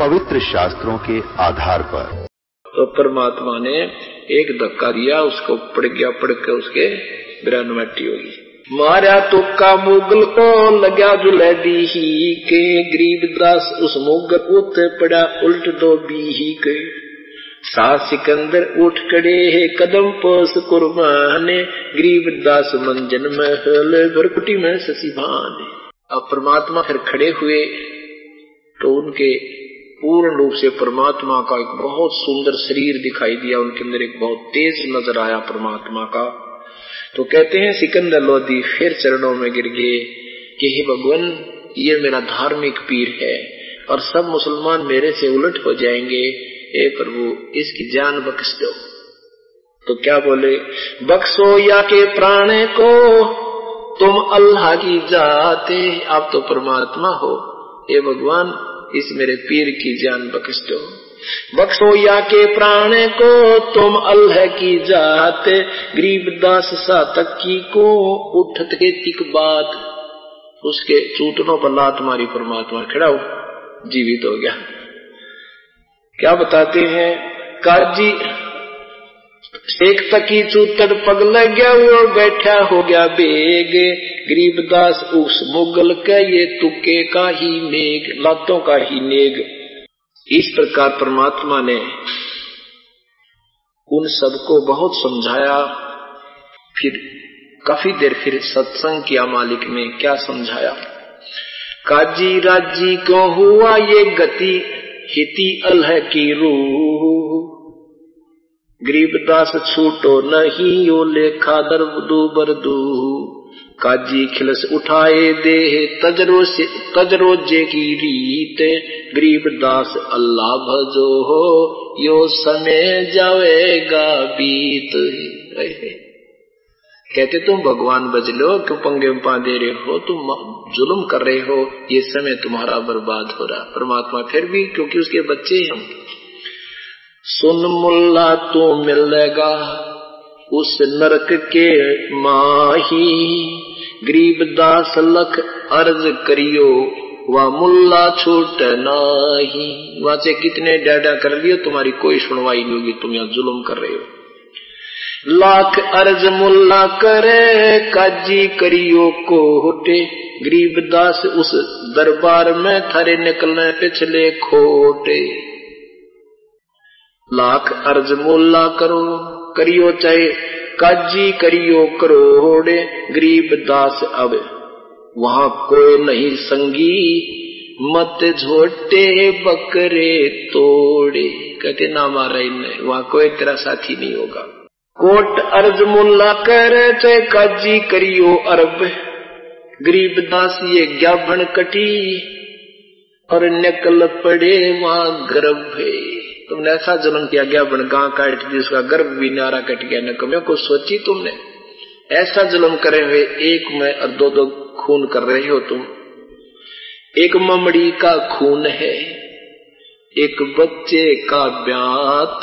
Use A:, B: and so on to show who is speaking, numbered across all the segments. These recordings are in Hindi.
A: पवित्र शास्त्रों के आधार पर।
B: तो परमात्मा ने एक धक्का दिया, उसको पड़ गया, पड़ के उसके बिरान मट्टी होगी मारा तो का मुगल को लगा जुलै दी ही के, गरीब दास उस मुगल उत पड़ा, उल्ट दो बी ही के। सा सिकंदर उठ खड़े है, कदम पोस कुर्बाने, गरीब दास मंजन महल, भरकुटी में शशि भान। अब परमात्मा फिर खड़े हुए तो उनके पूर्ण रूप से परमात्मा का एक बहुत सुंदर शरीर दिखाई दिया, उनके अंदर एक बहुत तेज नज़र आया परमात्मा का। तो कहते हैं, सिकंदर लोधी फिर चरणों में गिर गए कि, हे भगवान, ये मेरा धार्मिक पीर है और सब मुसलमान मेरे से उलट हो जाएँगे। हे प्रभु, इसकी जान बख्श दो। तो क्या बोले, बख्शो या के प्राणे को, तुम अल्लाह की जाते, आप तो परमात्मा हो। हे भगवान इस मेरे पीर की जान बख्श दो। बख्शो या के प्राण को, तुम अल्लाह की जाते। गरीब दास सा तक्की को, उठत के तिक बात। उसके चूटनों पर लात मारी परमात्मा खड़ा हो, जीवित हो गया। क्या बताते हैं? काजी एक तकी चूतड़ पग लग गया वो बैठा हो गया बेग। गरीबदास उस मुगल का, ये तुके का ही नेग, लातों का ही नेग। इस प्रकार परमात्मा ने उन सबको बहुत समझाया। फिर काफ़ी देर फिर सत्संग किया मालिक ने क्या समझाया? काजी राज़ी क्यों हुआ ये गति, हिति अल्ह की रूह। गरीबदास छूटो नहीं, यो लेखा दर्व दरबदू बरदू काजी खिलस उठाए दे तजरो से, तजरो जे की रीत। गरीबदास अल्लाह भजो हो, यो समय जावेगा बीत। कहते, तुम भगवान बज लो, क्यों पंगे पा दे रहे हो? तुम जुल्म कर रहे हो, ये समय तुम्हारा बर्बाद हो रहा परमात्मा फिर भी, क्योंकि उसके बच्चे हम। सुन मुल्ला तू मिलेगा उस नरक के माही। गरीब दास लख अर्ज़ करियो वह मुल्ला छूट नाही। से कितने डाडा कर लियो, तुम्हारी कोई सुनवाई नहीं होगी, तुम यहाँ जुल्म कर रहे हो। लाख अर्ज़ मुल्ला करे, काजी करियो कोटे गरीब दास उस दरबार में थारे निकलने पिछले खोटे। लाख अर्ज़ मोल्ला करो, करियो चाहे, काजी करियो करोड़े गरीब दास अब वहाँ कोई नहीं संगी, मत झोटे बकरे तोड़े। कहते, ना मारा इन्हें वहाँ कोई तेरा साथी नहीं होगा। कोट अर्ज़ मुल्ला कर, चाहे काजी करियो अरब। गरीब दास ये ज्ञापन कटी, और नकल पड़े वहाँ गर्भ है। तुमने ऐसा जन्म किया, गया बन गां काट दी, उसका गर्भ भी नारा कट गया, न कमियों को सोची तुमने? ऐसा जुल्म करे हुए एक में और दो दो खून कर रहे हो तुम। एक ममड़ी का खून है, एक बच्चे का ब्यात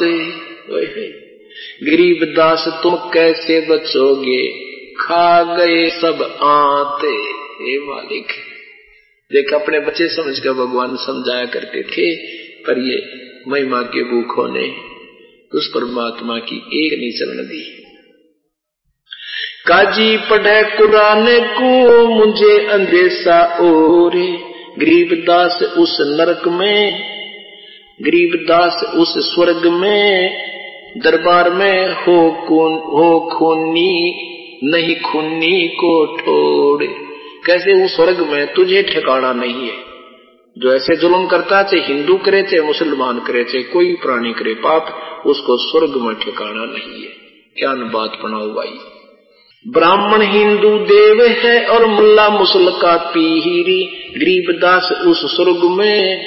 B: गरीब दास तुम कैसे बचोगे? खा गए सब आते। हे मालिक, देख, अपने बच्चे समझ कर भगवान समझाया करते थे, पर ये महिमा के भूखों ने उस परमात्मा की एक नहीं दी काजी पढ़े कुरान को मुझे अंदेशा और गरीबदास उस नरक में गरीबदास उस स्वर्ग में, दरबार में हो खून, हो खूनी, नहीं खूनी को ठोड़। कैसे उस स्वर्ग में तुझे ठिकाना नहीं है? जो ऐसे जुल्म करता चाहे हिंदू करे चाहे मुसलमान करे चाहे कोई प्राणी करे पाप, उसको स्वर्ग में ठिकाना नहीं है। क्या बात बनाओ भाई। ब्राह्मण हिंदू देव है और मुल्ला मुसल का पीरी गरीबदास उस स्वर्ग में।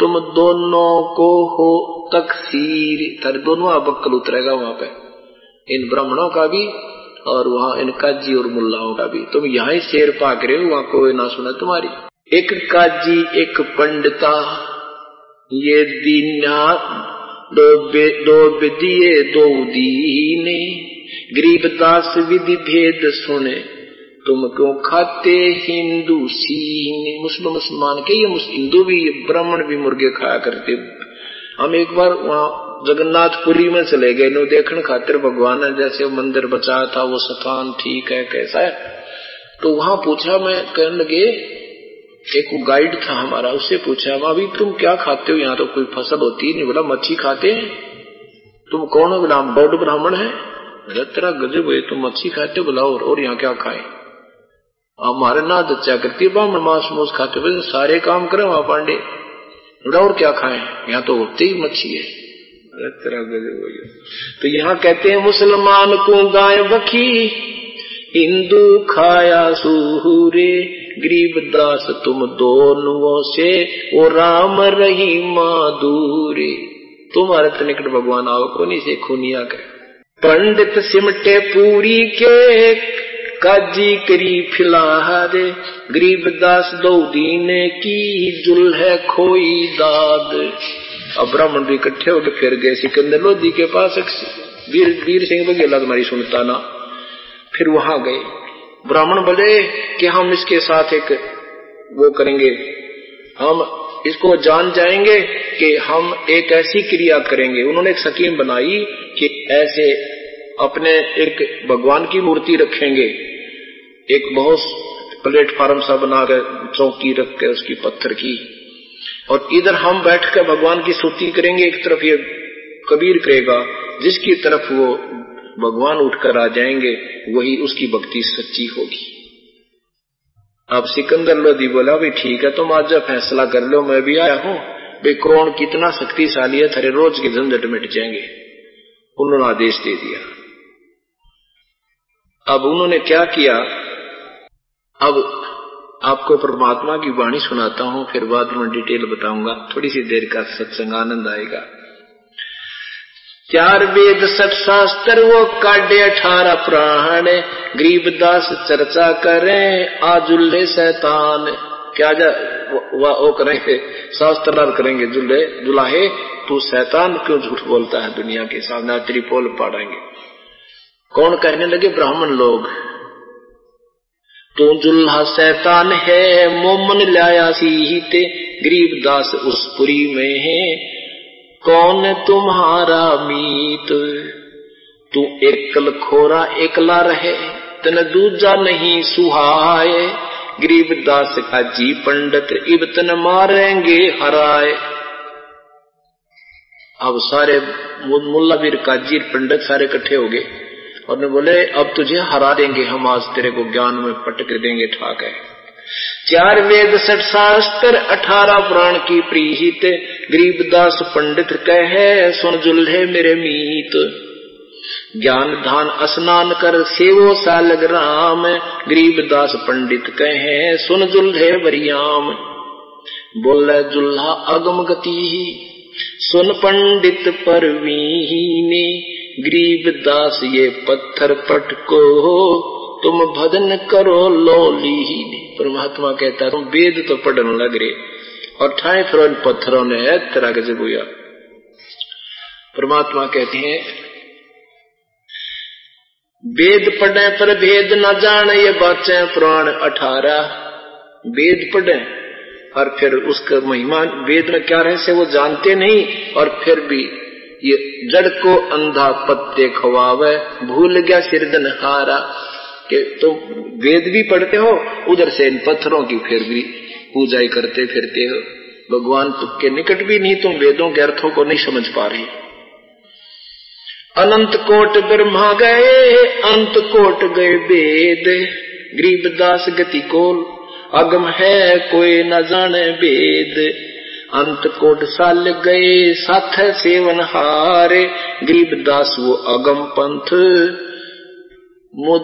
B: तुम दोनों को हो तकसीर। तर दोनों बक्कल उतरेगा वहाँ पे। इन ब्राह्मणों का भी और वहाँ इन काजी और मुल्लाओं का भी। तुम यहाँ ही शेर पाक रहे हो, वहाँ कोई ना सुना तुम्हारी। एक काजी एक पंडिता ये दीना दो बे, दो दिए दो दीने। गरीबदास विधि भेद सुने तुम क्यों खाते हिंदू सीने? मुस्लिम मुसलमान के ये हिंदू भी ब्राह्मण भी मुर्गे खाया करते। हम एक बार वहाँ जगन्नाथपुरी में चले गए नो देखने खातिर भगवान ने जैसे मंदिर बचाया था वो स्थान ठीक है कैसा है? तो वहाँ पूछा मैं कहने लगे एक गाइड था हमारा उससे पूछा अभी तुम क्या खाते हो? यहाँ तो कोई फ़सल होती नहीं। बोला मच्छी खाते हैं। तुम कौन हो? बोला बौद्ध ब्राह्मण है। तेरा गजब है तुम मच्छी खाते हो? बोला और, और यहाँ क्या खाए? हमारे ना दच्चा करती ब्राह्मण मांस मूस खाते बोले सारे काम करे वहाँ पांडे। बोला और क्या खाए? यहाँ तो होते ही मच्छी है। तेरा गजब हो। तो यहाँ कहते हैं मुसलमान को गाय बखी हिंदू खाया सूरे गरीब दास तुम दोनों से, वो राम रही माधुरी। तुम्हारे निकट भगवान आओ को नहीं से खुनिया के पंडित सिमटे पूरी के काजी करी फिलहार गरीब दास दो दीने की जुल है खोई दाद। अब ब्राह्मण भी इकट्ठे होकर फिर गए सिकंदर लोधी के पास। वीर वीर सिंह बघेला तुम्हारी सुनता ना। फिर वहाँ गए। ब्राह्मण बोले कि हम इसके साथ एक वो करेंगे। हम इसको जान जाएँगे कि हम एक ऐसी क्रिया करेंगे। उन्होंने एक स्कीम बनाई कि ऐसे अपने एक भगवान की मूर्ति रखेंगे। एक बहुत प्लेटफार्म सा बनाकर चौकी रख के उसकी पत्थर की। और इधर हम बैठ कर भगवान की स्तुति करेंगे। एक तरफ़ ये कबीर करेगा, जिसकी तरफ़ वो भगवान उठकर आ जाएँगे, वही उसकी भक्ति सच्ची होगी। अब सिकंदर लोधी बोला भाई ठीक है, तुम आज फैसला कर लो, मैं भी आया हूँ। कौन कितना शक्तिशाली है थरे रोज के झंझट मिट जाएँगे। उन्होंने आदेश दे दिया। अब उन्होंने क्या किया? अब आपको परमात्मा की वाणी सुनाता हूँ, फिर बाद में डिटेल बताऊँगा, थोड़ी सी देर का सत्संग आनंद आएगा। चार वेद सठ शास्त्र वो काटे अठारह प्राण। गरीबदास चर्चा करें आजुल्ले शैतान। क्या जा वो, वो करेंगे? शास्त्र करेंगे जुल्ले दुलाहे? तू शैतान क्यों झूठ बोलता है दुनिया के सामने? त्रिपोल पाड़ेंगे। कौन कहने लगे ब्राह्मण लोग? तू जुल्हा शैतान है मोमन लाया सीते गरीब दास उस पुरी में है। कौन तुम्हारा मीत? तू एकल खोरा एकला रहे, तन दूजा नहीं सुहाए। गरीब दास का जी पंडित इबतन मारेंगे हराए। अब सारे मुल्ला वीर काजी पंडित सारे इकट्ठे हो गए। और ने बोले, अब तुझे हरा देंगे, हम आज तेरे को ज्ञान में पटक देंगे ठाक है चार वेद सठ शास्त्र, अठारह पुराण की प्रीहित। गरीबदास पंडित कहे सुन जुल्हे मेरे मीत। ज्ञान धान स्नान कर सेवो सालग राम। गरीबदास पंडित कहे, सुन जुल्हे वरियाम। बोले जुल्हा अगम गति सुन पंडित परवीने गरीब दास ये पत्थर पटको। तुम भजन करो लो ली लोली परमात्मा कहता तुम वेद तो पढ़ने लग रहे। और ठाए फिर पत्थरों ने है तरह के परमात्मा कहते हैं, वेद पढ़े पर भेद न जाने, ये बाचे पुराण अठारह। वेद पढ़े, और फिर उसका महिमा, वेद में क्या रहस्य, वो जानते नहीं। और फिर भी ये जड़ को अंधा पत्ते खवावे, भूल गया सिरदन हारा कि तो वेद भी पढ़ते हो, उधर से इन पत्थरों की फिर भी पूजा ही करते फिरते हो। भगवान के निकट भी नहीं, तुम वेदों के अर्थों को नहीं समझ पा रही। अनंत कोट ब्रह्मा गए अंत कोट गए वेद। गरीबदास गति कोल, अगम है कोई न जाने वेद। अंत कोट साल गए, साथ सेवन हारे। गरीबदास वो अगम पंथ। मुझ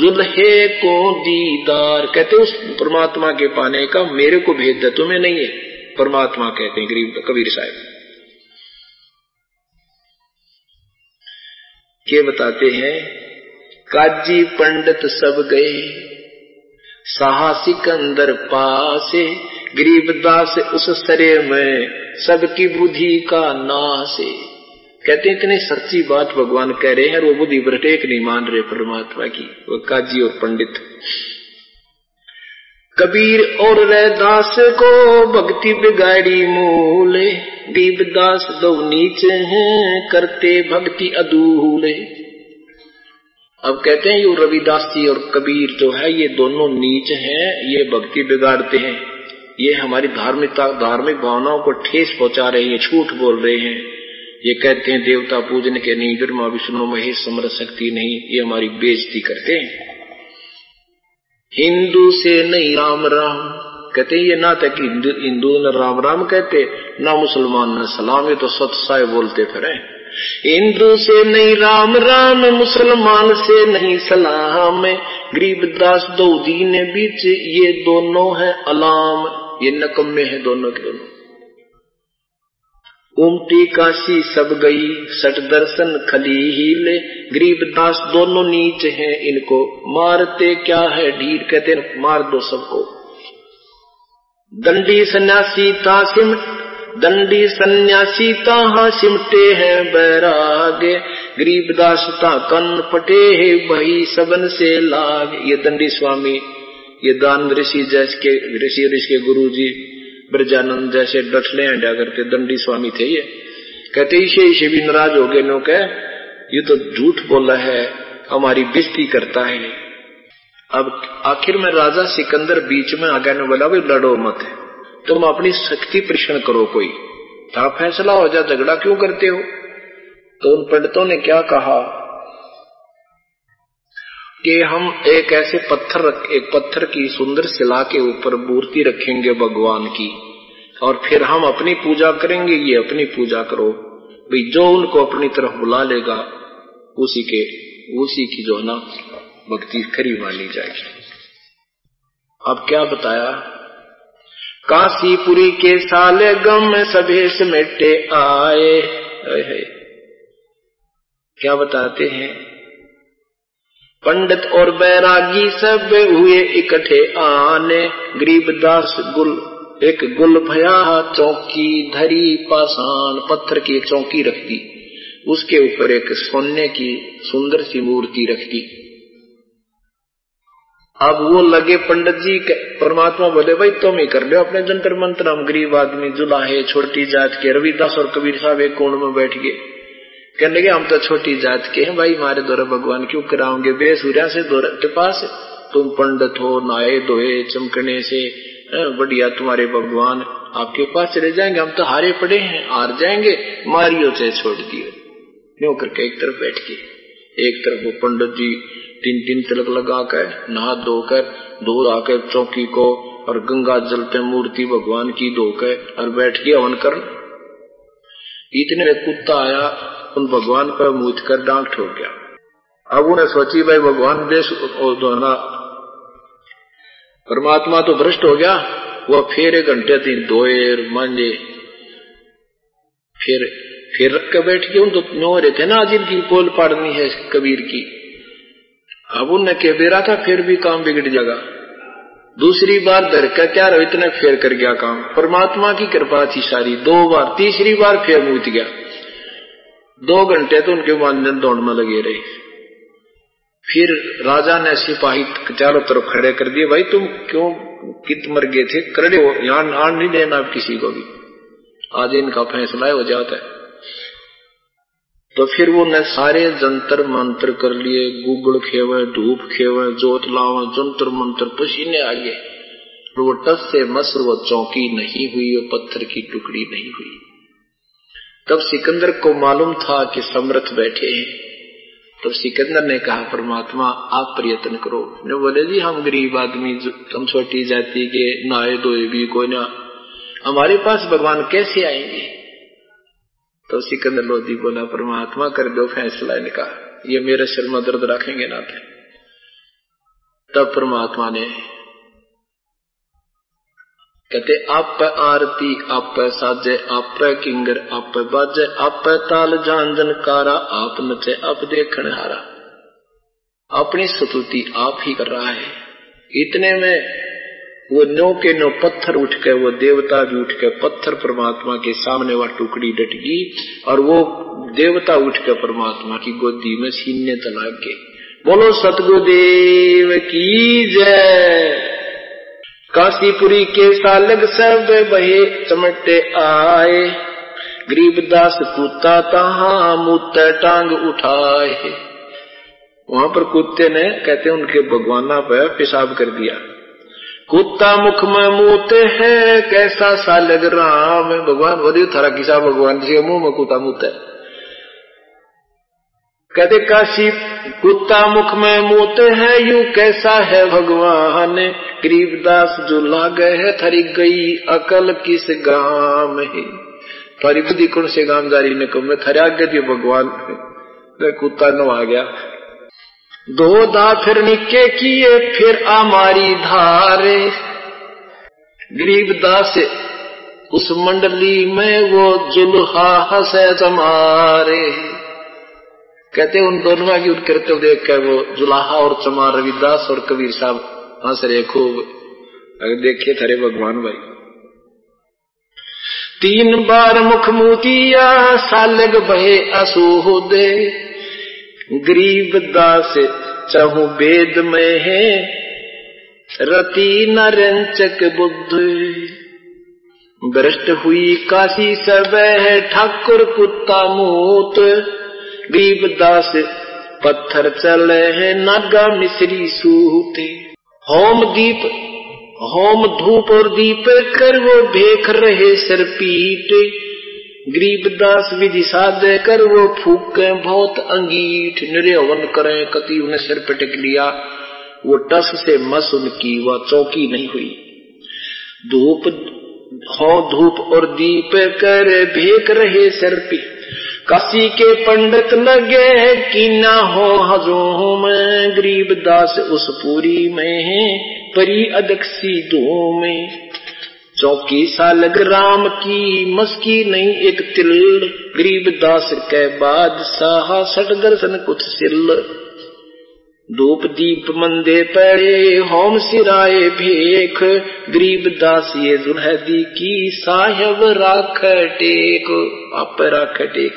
B: जुल्हे को दीदार? कहते उस परमात्मा के पाने का मेरे को भेद है, तुम्हें नहीं है। परमात्मा कहते हैं, गरीब कबीर साहब। के बताते हैं, काजी पंडित सब गए साहसिक अंदर पासे गरीबदास उस सरे में, सबकी बुद्धि का नासे। कहते हैं, इतनी सच्ची बात भगवान कह रहे हैं वो बुद्धि प्रत्येक नहीं मान रहे परमात्मा की, वो काजी और पंडित। कबीर और रैदास को भक्ति बिगाड़ी मूले, दीपदास दो नीचे हैं, करते भक्ति अदूले अब कहते हैं, ये रविदास जी और कबीर जो है, ये दोनों नीच हैं, ये भक्ति बिगाड़ते हैं। ये हमारी धार्मिकता, धार्मिक भावनाओं को ठेस पहुँचा रहे हैं, झूठ बोल रहे हैं। ये कहते हैं, देवता पूजन के नहीं ब्रह्मा विष्णु महेश समर शक्ति नहीं, ये हमारी बेजती करते हैं। हिंदू से नहीं राम राम, कहते ये ना तक हिंदू हिंदू ने राम राम कहते, ना मुसलमान न सलाम, ये तो सत साय बोलते फिर हिंदू से नहीं राम राम, मुसलमान से नहीं सलाम गरीबदास दो दीन बीच, ये दोनों है अलाम, ये नकम्मे है दोनों के दोनों। उमटी काशी सब गई, सट दर्शन खली हीले गरीब दास दोनों नीच हैं इनको। मारते क्या है ढीर? कहते मार दो सबको। दंडी सन्यासी ता सिमट दंडी सन्यासी ता सिमटे हैं बैरागे। गरीब दास ता कन पटे है भाई सबन से लाग। ये दंडी स्वामी, ये दान ऋषि जैस के ऋषि ऋषि के गुरु जी ब्रजानंद जैसे डटले हंडा करके दंडी स्वामी थे ये। कहते, इसे इसे भी नाराज़ हो गए कह ये तो झूठ बोला है, हमारी बेस्ती करता है अब आखिर में राजा सिकंदर बीच में आ गया ने बोला, भाई, लड़ो मत। तुम अपनी शक्ति परीक्षण करो कोई। था फैसला हो जा, झगड़ा क्यों करते हो? तो उन पंडितों ने क्या कहा? कि हम एक ऐसे पत्थर रख, एक पत्थर की सुंदर शिला के ऊपर मूर्ति रखेंगे भगवान की। और फिर हम अपनी पूजा करेंगे, ये अपनी पूजा करो। भाई, जो उनको अपनी तरफ़ बुला लेगा, उसी के, उसी की जो है ना, भक्ति खरी मानी जाएगी। अब क्या बताया? काशीपुरी के साले गम सभे समेटे आए। क्या बताते हैं? पंडित और बैरागी सब हुए इकट्ठे आने। गरीबदास गुल, एक गुल भया चौकी धरी पाषाण पत्थर की चौकी रख दी। उसके ऊपर एक सोने की सुंदर सी मूर्ति रख दी। अब वो लगे पंडित जी परमात्मा बोले, भाई तुम ही कर लो, अपने जंतर मंत्र हम गरीब आदमी जुलाहे, छोटी जात के, रविदास और कबीर साहब एक कोण में बैठ गए। कहने लगे, हम तो छोटी जात के हैं भाई, हमारे द्वारा भगवान क्यों कराओगे? बेसूर्या से के पास तुम पंडित हो नाये दोहे चमकने से बढ़िया तुम्हारे भगवान आपके पास चले जाएँगे। हम तो हारे पड़े हैं, हार जाएँगे, मारियो से छोड़ दिए। क्यों करके एक तरफ़ बैठ के एक तरफ़ वो पंडित जी तीन तीन तिलक लगा कर नहा धोकर धो आकर चौकी को और गंगा जल पे मूर्ति भगवान की धोकर और बैठ के हवन कर इतने कुत्ता आया उन भगवान पर मूझ कर डांट ठोक गया। अब उन्हें सोची, भाई, भगवान देश परमात्मा तो भ्रष्ट हो गया, वह फिर एक घंटे दिन दोएर मांझे। फिर फिर रख कर बैठ गए। उन तो नो रहे थे ना, जिनकी पोल पाड़नी है कबीर की। अब उनने कह बेरा था, फिर भी काम बिगड़ जाएगा। दूसरी बार धर कर क्या रहो, इतने फेर कर गया काम। परमात्मा की कृपा थी सारी, दो बार, तीसरी बार फिर मूत गया। दो घंटे तो उनके मानजन दौड़ में लगे रहे। फिर राजा ने सिपाही चारों तरफ़ खड़े कर दिए, भाई, तुम क्यों कित मर गए थे? करड़े हो, यहाँ आन नहीं देना किसी को भी। आज इनका फैसला हो जाता है। तो फिर वो ने सारे जंतर मंत्र कर लिए गुगड़ खेवे, धूप खेवे, जोत लावे, जंतर मंत्र पसीने आ गए। वो टस से मसर वो चौकी नहीं हुई, वो पत्थर की टुकड़ी नहीं हुई। तब सिकंदर को मालूम था कि समर्थ बैठे हैं। तब सिकंदर ने कहा, परमात्मा, आप प्रयत्न करो। ने बोले, जी हम गरीब आदमी हम छोटी जाति के नाए धोए भी कोई ना। हमारे पास भगवान कैसे आएँगे? तो सिकंदर लोधी बोला, परमात्मा, कर दो फैसला इनका। ये मेरे सिर में दर्द रखेंगे ना थे तब परमात्मा ने कहते, आप आरती आप साजे, आप किंगर, आप बाजे, आप ताल झांझन कारा, आप नचे, आप देखण हारा। अपनी स्तुति आप ही कर रहा है। इतने में वो नो के नो पत्थर उठ के वो देवता भी उठ के पत्थर परमात्मा के सामने वह टुकड़ी डट गई और वो देवता उठ के परमात्मा की गोदी में सीने तला के बोलो, सतगुरुदेव की जय। काशीपुरी के सालग सब बहे चमटे आए। गरीब दास कुत्ता तहा मूत टांग उठाए। वहाँ पर कुत्ते ने, कहते उनके भगवाना पर पेशाब कर दिया। कुत्ता मुख में मूते है, कैसा सालग राम। भगवान बोलिए थारा किसा भगवान जी मुँह में कुत्ता मूत है। कहते काशी कुत्ता मुख में मोते है, यू कैसा है भगवान? गरीबदास जो लागे है, थरी गई अकल किस गाम है? थारी बुद्धि कौन से गाम जारी ने कम थरे दियो भगवान कुत्ता नो आ गया। दो दा फिर निके किए, फिर आमारी धारे। गरीबदास उस मंडली में वो जुल्हा हसे जमारे कहते उन दोनों की उन करते देख कर वो जुलाहा और चमार रविदास और कबीर साहब हंस रहे खूब। देखे थरे भगवान भाई। तीन बार मुख मोतिया, सालग बहे असोदे गरीब दास चाहू वेद में है, रति नरंचक बुद्ध। भ्रष्ट हुई काशी सब, ठाकुर कुत्ता मूत। गरीबदास पत्थर चले है नागा मिश्री सूते। होम दीप, होम धूप और दीप कर वो देख रहे सर पीट। गरीबदास विधि साधे कर वो फूके बहुत अंगीठ। निर्यवन करे कति उन्हें सिर पटक लिया। वो टस से मस उनकी वह चौकी नहीं हुई। धूप, हो धूप और दीप कर भेक रहे सर पीट काशी के पंडित लगे कि ना हो हजोम गरीब दास उस पूरी में है परी दो में। चौकी सालग राम की मस्की नहीं एक तिल, गरीब दास के बाद साहा सट दर्शन कुछ सिल। धूप दीप मंदे पड़े, होम सिराए भेख। गरीब दास ये दुल्हदी की साहेब राख टेक। आप राख टेक।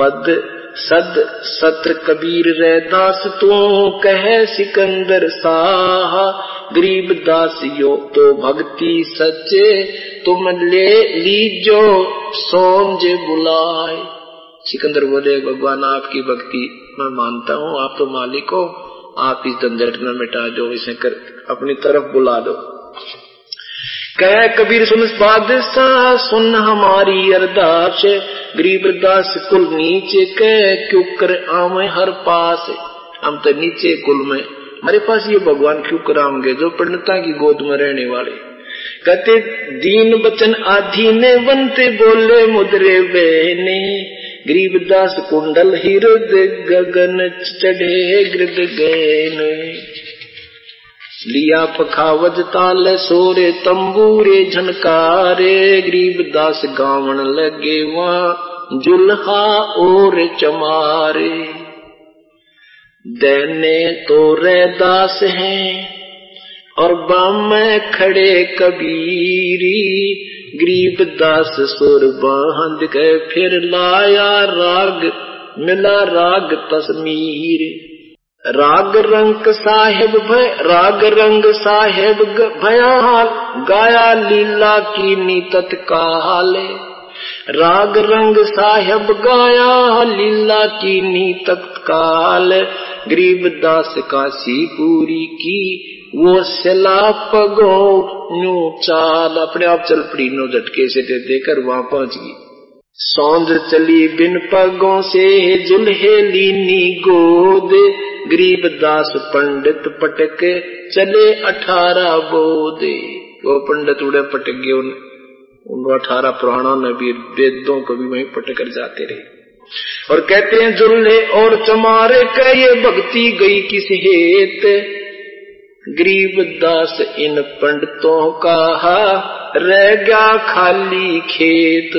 B: पद सद सत्र कबीर रे दास तू कह सिकंदर साह। गरीब दास यो तो भक्ति सच्चे, तुम ले लीजो सोमज बुलाए। सिकंदर बोले, भगवान आपकी भक्ति मैं मानता हूँ, आप तो मालिक हो, आप इस झंझट में मिटा दो, इसे कर, अपनी तरफ़ बुला दो। कह कबीर, सुन बादशाह, सुन हमारी अरदास। गरीब दास कुल नीचे, कह क्यों कर आवे हर पास? हम तो नीचे कुल में, हमारे पास ये भगवान क्यों कराओगे जो पंडिता की गोद में रहने वाले? कहते, दीन बचन आधी ने बनते बोले मुद्रे बहने गरीब दास कुंडल हिरद गगन चढ़े गृद गए लिया पखावज ताल सोरे तंबूरे झनकारे गरीब दास गावन लगे वहाँ जुल्हा और चमारे। देने तो रे दास हैं और बाम खड़े कबीरी गरीब दास सुर बाँध के फिर लाया राग, मिला राग तस्मीर। राग रंग साहेब भय, राग रंग साहेब भया गाया लीला की नी तत्काल। राग रंग साहेब गाया लीला की नी तत्काल, गरीब दास काशी पूरी की वो सिला पगो न्यू चाल अपने आप चल पड़ी नो झटके से देकर वहाँ पहुँच गई। सौंद चली बिन पगों से जुल्हे लीनी गोद। गरीब दास पंडित पटक चले अठारह बोधे वो पंडित उड़े पटक गए उन, अठारह पुराणों ने भी वेदों को भी वहीं पटक कर जाते रहे। और कहते हैं जुल्हे और चमारे का ये भक्ति गई किस हेत? गरीब दास इन पंडितों का रह गया खाली खेत।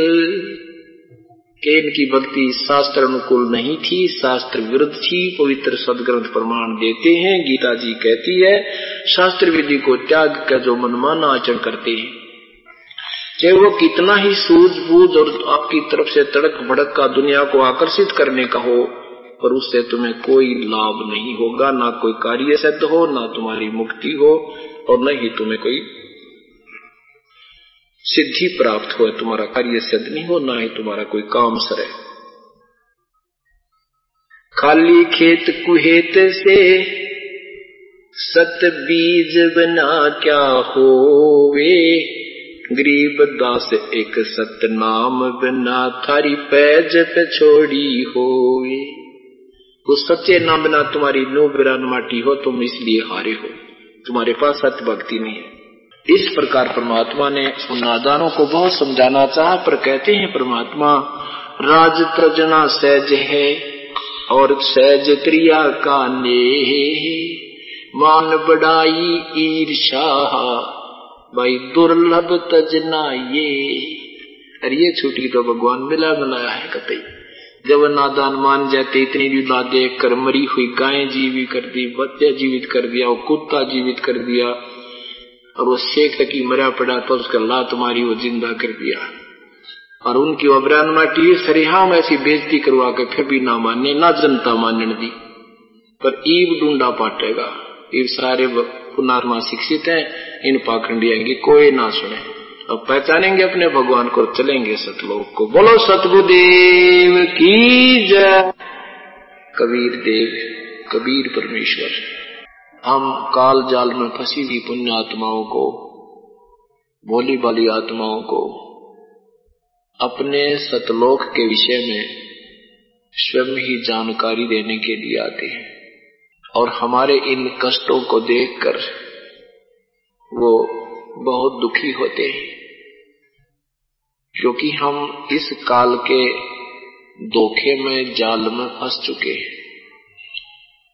B: के इनकी भक्ति शास्त्र अनुकूल नहीं थी, शास्त्र विरुद्ध थी, पवित्र सदग्रंथ प्रमाण देते हैं, गीता जी कहती है, शास्त्र विधि को त्याग कर जो मनमाना आचरण करते हैं। चाहे वो कितना ही सूझबूझ और आपकी तरफ़ से तड़क भड़क का दुनिया को आकर्षित करने का हो पर उससे तुम्हें कोई लाभ नहीं होगा, ना कोई कार्य सिद्ध हो, ना तुम्हारी मुक्ति हो, और न ही तुम्हें कोई सिद्धि प्राप्त हो तुम्हारा कार्य सिद्ध नहीं हो, ना ही तुम्हारा कोई काम सरे खाली खेत कुहेत से सत बीज बना क्या होवे? गरीब दास एक सत नाम बिना थारी पैज पे छोड़ी होवे उस सच्चे नाम बिना तुम्हारी नो बिरान माटी हो, तुम इसलिए हारे हो। तुम्हारे पास सत्य भक्ति नहीं है। इस प्रकार परमात्मा ने उन नादानों को बहुत समझाना चाहा, पर कहते हैं, परमात्मा, राज प्रजना सहज है और सहज क्रिया का ने मान बढ़ाई ईर्षा भाई दुर्लभ तजना ये अरे ये छुट्टी तो भगवान मिला मिलाया है कतई। जब नादान मान जाते, इतनी भी देख कर, मरी हुई गायें जीवित कर दी बच्चे जीवित कर दिया कुत्ता जीवित कर दिया, और वो शेख तकी मरा पड़ा तो उसका ला तुम्हारी वो ज़िंदा कर दिया। और उनकी अबरान माटी सरिहाम ऐसी बेजती करवा के फिर भी ना माने ना जनता मानने दी। पर ईब ढूंढा पाटेगा। ईब सारे पुनारमा शिक्षित है, इन पाखंडिया की कोई ना सुने। अब पहचानेंगे अपने भगवान को, चलेंगे सतलोक को। बोलो, सतगुरुदेव की जय। कबीर देव, कबीर परमेश्वर। हम काल जाल में फंसी हुई पुण्य आत्माओं को भोली भाली आत्माओं को, अपने सतलोक के विषय में स्वयं ही जानकारी देने के लिए आते हैं। और हमारे इन कष्टों को देखकर वो बहुत दुखी होते हैं। क्योंकि हम इस काल के धोखे में जाल में फंस चुके हैं।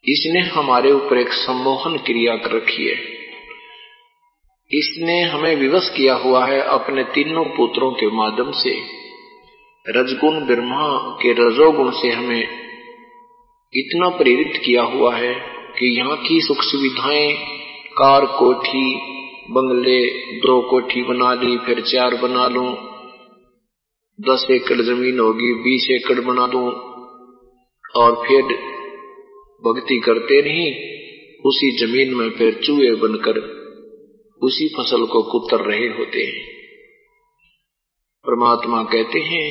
B: इसने हमारे ऊपर एक सम्मोहन क्रिया कर रखी है। इसने हमें विवश किया हुआ है अपने तीनों पुत्रों के माध्यम से। रजगुण ब्रह्मा के रजोगुण से हमें इतना प्रेरित किया हुआ है कि यहाँ की सुख सुविधाएँ, कार कोठी, बंगले, दो कोठी बना ली, फिर चार बना लूँ दस एकड़ ज़मीन होगी, बीस एकड़ बना दूँ और फिर भक्ति करते नहीं, उसी ज़मीन में फिर चूहे बनकर उसी फ़सल को कुतर रहे होते हैं। परमात्मा कहते हैं,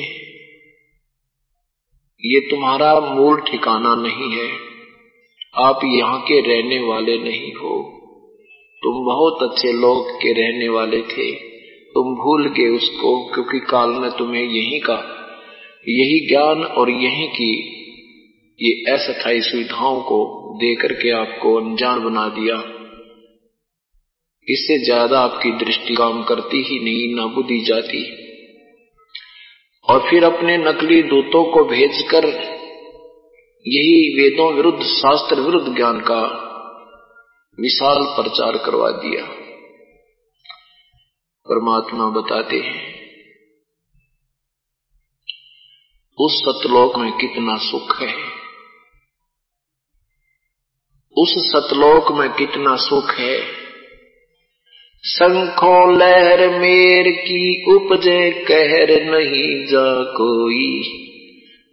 B: ये तुम्हारा मूल ठिकाना नहीं है, आप यहाँ के रहने वाले नहीं हो। तुम बहुत अच्छे लोग के रहने वाले थे। तुम भूल गए उसको, क्योंकि काल ने तुम्हें यही का यही ज्ञान और यही की ये अस्थायी सुविधाओं को दे करके आपको अनजान बना दिया। इससे ज़्यादा आपकी दृष्टि काम करती ही नहीं, ना बुद्धि जाती। और फिर अपने नकली दूतों को भेजकर यही वेदों विरुद्ध, शास्त्र विरुद्ध ज्ञान का विशाल प्रचार करवा दिया। परमात्मा बताते हैं। उस सतलोक में कितना सुख है। उस सतलोक में कितना सुख है। शंखो लहर मेर की उपजे कहर नहीं जा कोई।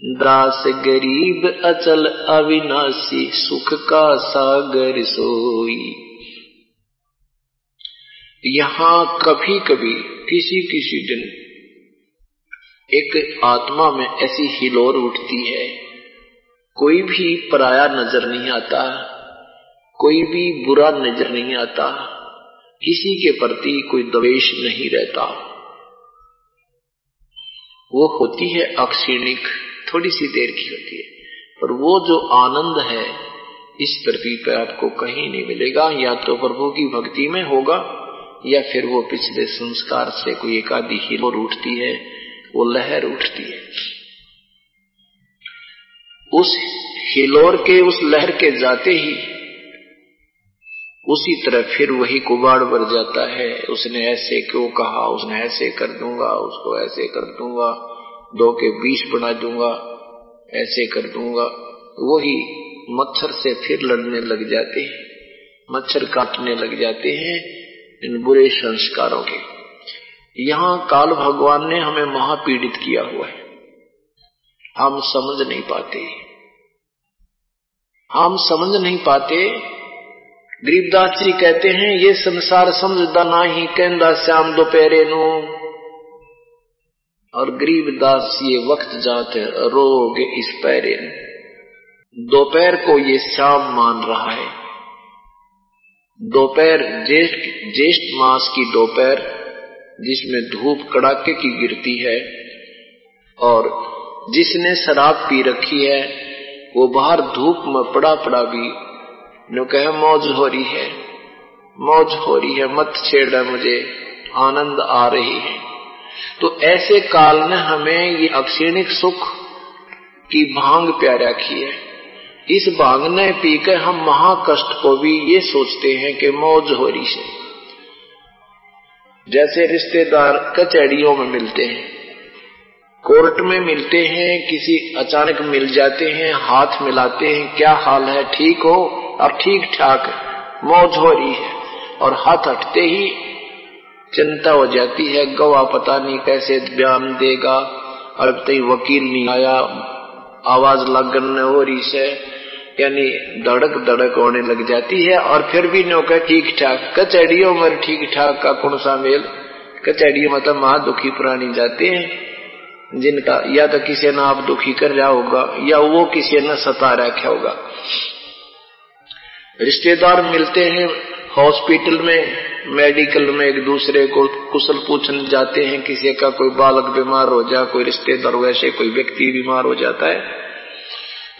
B: दास गरीब अचल अविनाशी सुख का सागर सोई। यहाँ कभी कभी किसी किसी दिन, एक आत्मा में ऐसी हिलोर उठती है। कोई भी पराया नज़र नहीं आता, कोई भी बुरा नज़र नहीं आता, किसी के प्रति कोई द्वेष नहीं रहता। वो होती है अक्षीणिक थोड़ी सी देर की होती है, पर वो जो आनंद है, इस पृथ्वी पर आपको कहीं नहीं मिलेगा, या तो प्रभु की भक्ति में होगा या फिर वो पिछले संस्कार से कोई एक आदि हिलोर उठती है, वो लहर उठती है। उस हिलोर के, उस लहर के जाते ही उसी तरह फिर वही कुबाड़ भर जाता है। उसने ऐसे क्यों कहा? उसने ऐसे कर दूँगा, उसको ऐसे कर दूँगा, दो के बीच बना दूँगा, ऐसे कर दूँगा। वही मच्छर से फिर लड़ने लग जाते हैं, मच्छर काटने लग जाते हैं। इन बुरे संस्कारों के। यहाँ काल भगवान ने हमें महापीड़ित किया हुआ है। हम समझ नहीं पाते। हम समझ नहीं पाते। गरीबदास जी कहते हैं, ये संसार समझदा ना ही कहंदा श्याम दोपहरे नो। और गरीबदास ये वक्त जाते रोग इस पैरे। दोपहर को ये श्याम मान रहा है। दोपहर, ज्येष्ठ ज्येष्ठ मास की दोपहर, जिसमें धूप कड़ाके की गिरती है, और जिसने शराब पी रखी है, वो बाहर धूप में पड़ा पड़ा भी नो कहे, मौज हो रही है, मौज हो रही है, मत छेड़ मुझे, आनंद आ रही है। तो ऐसे काल ने हमें ये अक्षणिक सुख की भाँग प्यारा की है। इस भाँग ने पीकर हम महाकष्ट को भी ये सोचते हैं कि मौज हो रही है। जैसे रिश्तेदार कचहरियों में मिलते हैं, कोर्ट में मिलते हैं, किसी अचानक मिल जाते हैं, हाथ मिलाते हैं, क्या हाल है, ठीक हो? अब ठीक ठाक मौज हो रही है और हाथ हटते ही चिंता हो जाती है, गवाह पता नहीं कैसे बयान देगा। अब तक वकील नहीं आया आवाज़ लगन हो रही से, यानी धड़क धड़क होने लग जाती है, और फिर भी नौका ठीक ठाक, कचहरियों में ठीक ठाक का कौन सा मेल? कचहरियों में तो महा दुखी प्राणी जाते हैं, जिनका या तो किसी ने आप दुखी कर रहा होगा, या वो किसी ने सता रखा होगा। रिश्तेदार मिलते हैं, हॉस्पिटल में मेडिकल में एक दूसरे को कुशल पूछने जाते हैं, किसी का कोई बालक बीमार हो जाए, कोई रिश्तेदार वैसे कोई व्यक्ति बीमार हो जाता है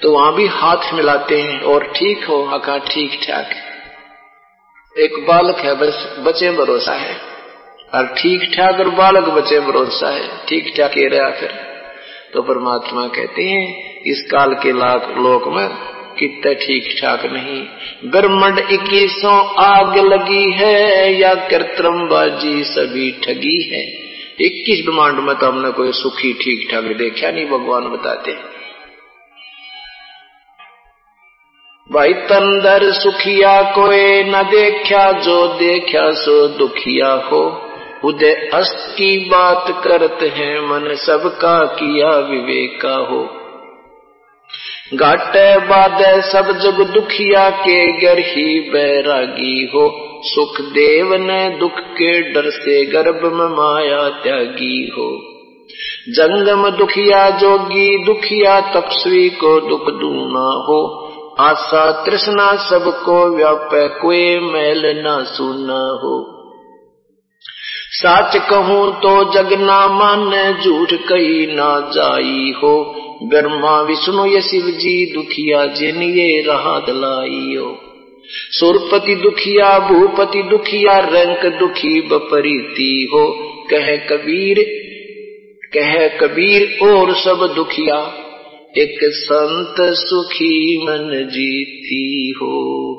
B: तो वहाँ भी हाथ मिलाते हैं, और ठीक हो हका ठीक ठाक एक बालक है, बस बचे भरोसा है। और ठीक ठाक और बालक बचे भरोसा है। ठीक ठाक ये रहा फिर। तो परमात्मा कहते हैं, इस काल के लाख लोक में कितने ठीक ठाक नहीं। ब्रह्मंड इक्कीसों आग लगी है, या कृत्रिम बाजी सभी ठगी है। इक्कीस ब्रह्मांड में तो हमने कोई सुखी ठीक ठाक देखा नहीं, भगवान बताते भाई तंदर सुखिया कोई न देखा, जो देखा सो दुखिया हो। उदय अस्त की बात करते हैं, मन सबका किया विवेका हो। घाटे बाद सब जग दुखिया के गर ही बैरागी हो। सुख देव ने दुख के डर से गर्भ में माया त्यागी हो। जंगम दुखिया जोगी, दुखिया तपस्वी को दुख दूना हो। आशा तृष्णा सबको व्याप, कोई मैल न सुना हो। साच कहूँ तो जग ना मान झूठ कही ना जाई हो। ब्रह्मा विष्णु ये शिव जी दुखिया जिन ये रहा दलाई सुरपति दुखिया, भूपति दुखिया, रंक दुखी बपरीति हो। कह कबीर कह कबीर और सब दुखिया, एक संत सुखी मन जीती हो।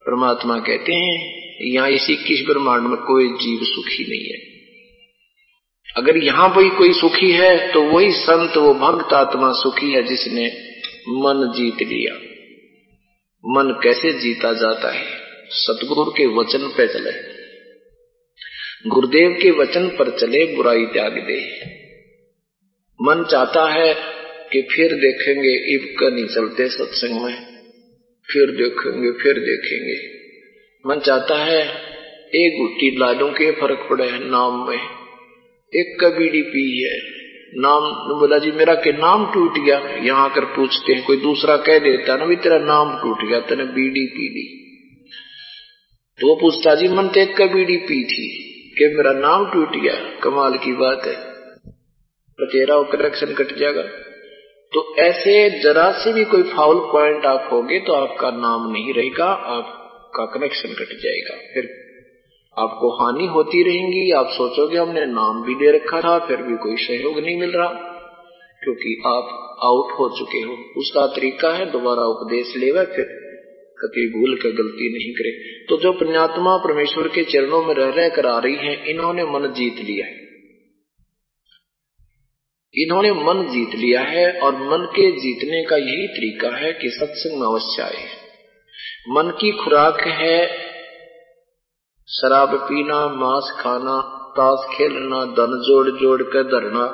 B: परमात्मा कहते हैं, यहाँ इसी किस ब्रह्मांड में कोई जीव सुखी नहीं है। अगर यहाँ पर कोई सुखी है तो वही संत, वो भक्त आत्मा सुखी है जिसने मन जीत लिया। मन कैसे जीता जाता है? सतगुरु के वचन पे चले। गुरुदेव के वचन पर चले, बुराई त्याग दे। मन चाहता है कि फिर देखेंगे इब का नहीं चलते सत्संग में। फिर देखेंगे फिर देखेंगे। मन चाहता है, एक गुट्टी लाडू के फ़र्क पड़े नाम में। एक का बीड़ी पी है। नाम बोला, जी, मेरा के नाम टूट गया। यहाँ आकर पूछते हैं, कोई दूसरा कह देता ना, भी तेरा नाम टूट गया, तेने बीड़ी पी ली। तो वो पूछता, जी, मन तो एक का बीड़ी पी थी कि मेरा नाम टूट गया? कमाल की बात है। तो तेरा कनेक्शन कट जाएगा। तो ऐसे जरा से भी कोई फाउल पॉइंट आप होगे तो आपका नाम नहीं रहेगा, आपका कनेक्शन कट जाएगा। फिर आपको हानि होती रहेंगी, आप सोचोगे हमने नाम भी दे रखा था, फिर भी कोई सहयोग नहीं मिल रहा। क्योंकि आप आउट हो चुके हो। उसका तरीका है, दोबारा उपदेश लेवा, फिर कभी भूल कर गलती नहीं करे। तो जो पुण्यात्मा परमेश्वर के चरणों में रह रह, कर आ रही है, इन्होंने मन जीत लिया है। इन्होंने मन जीत लिया है, और मन के जीतने का यही तरीका है कि सत्संग में अवश्य आए मन की खुराक है शराब पीना मांस खाना ताश खेलना धन जोड़ जोड़ कर धरना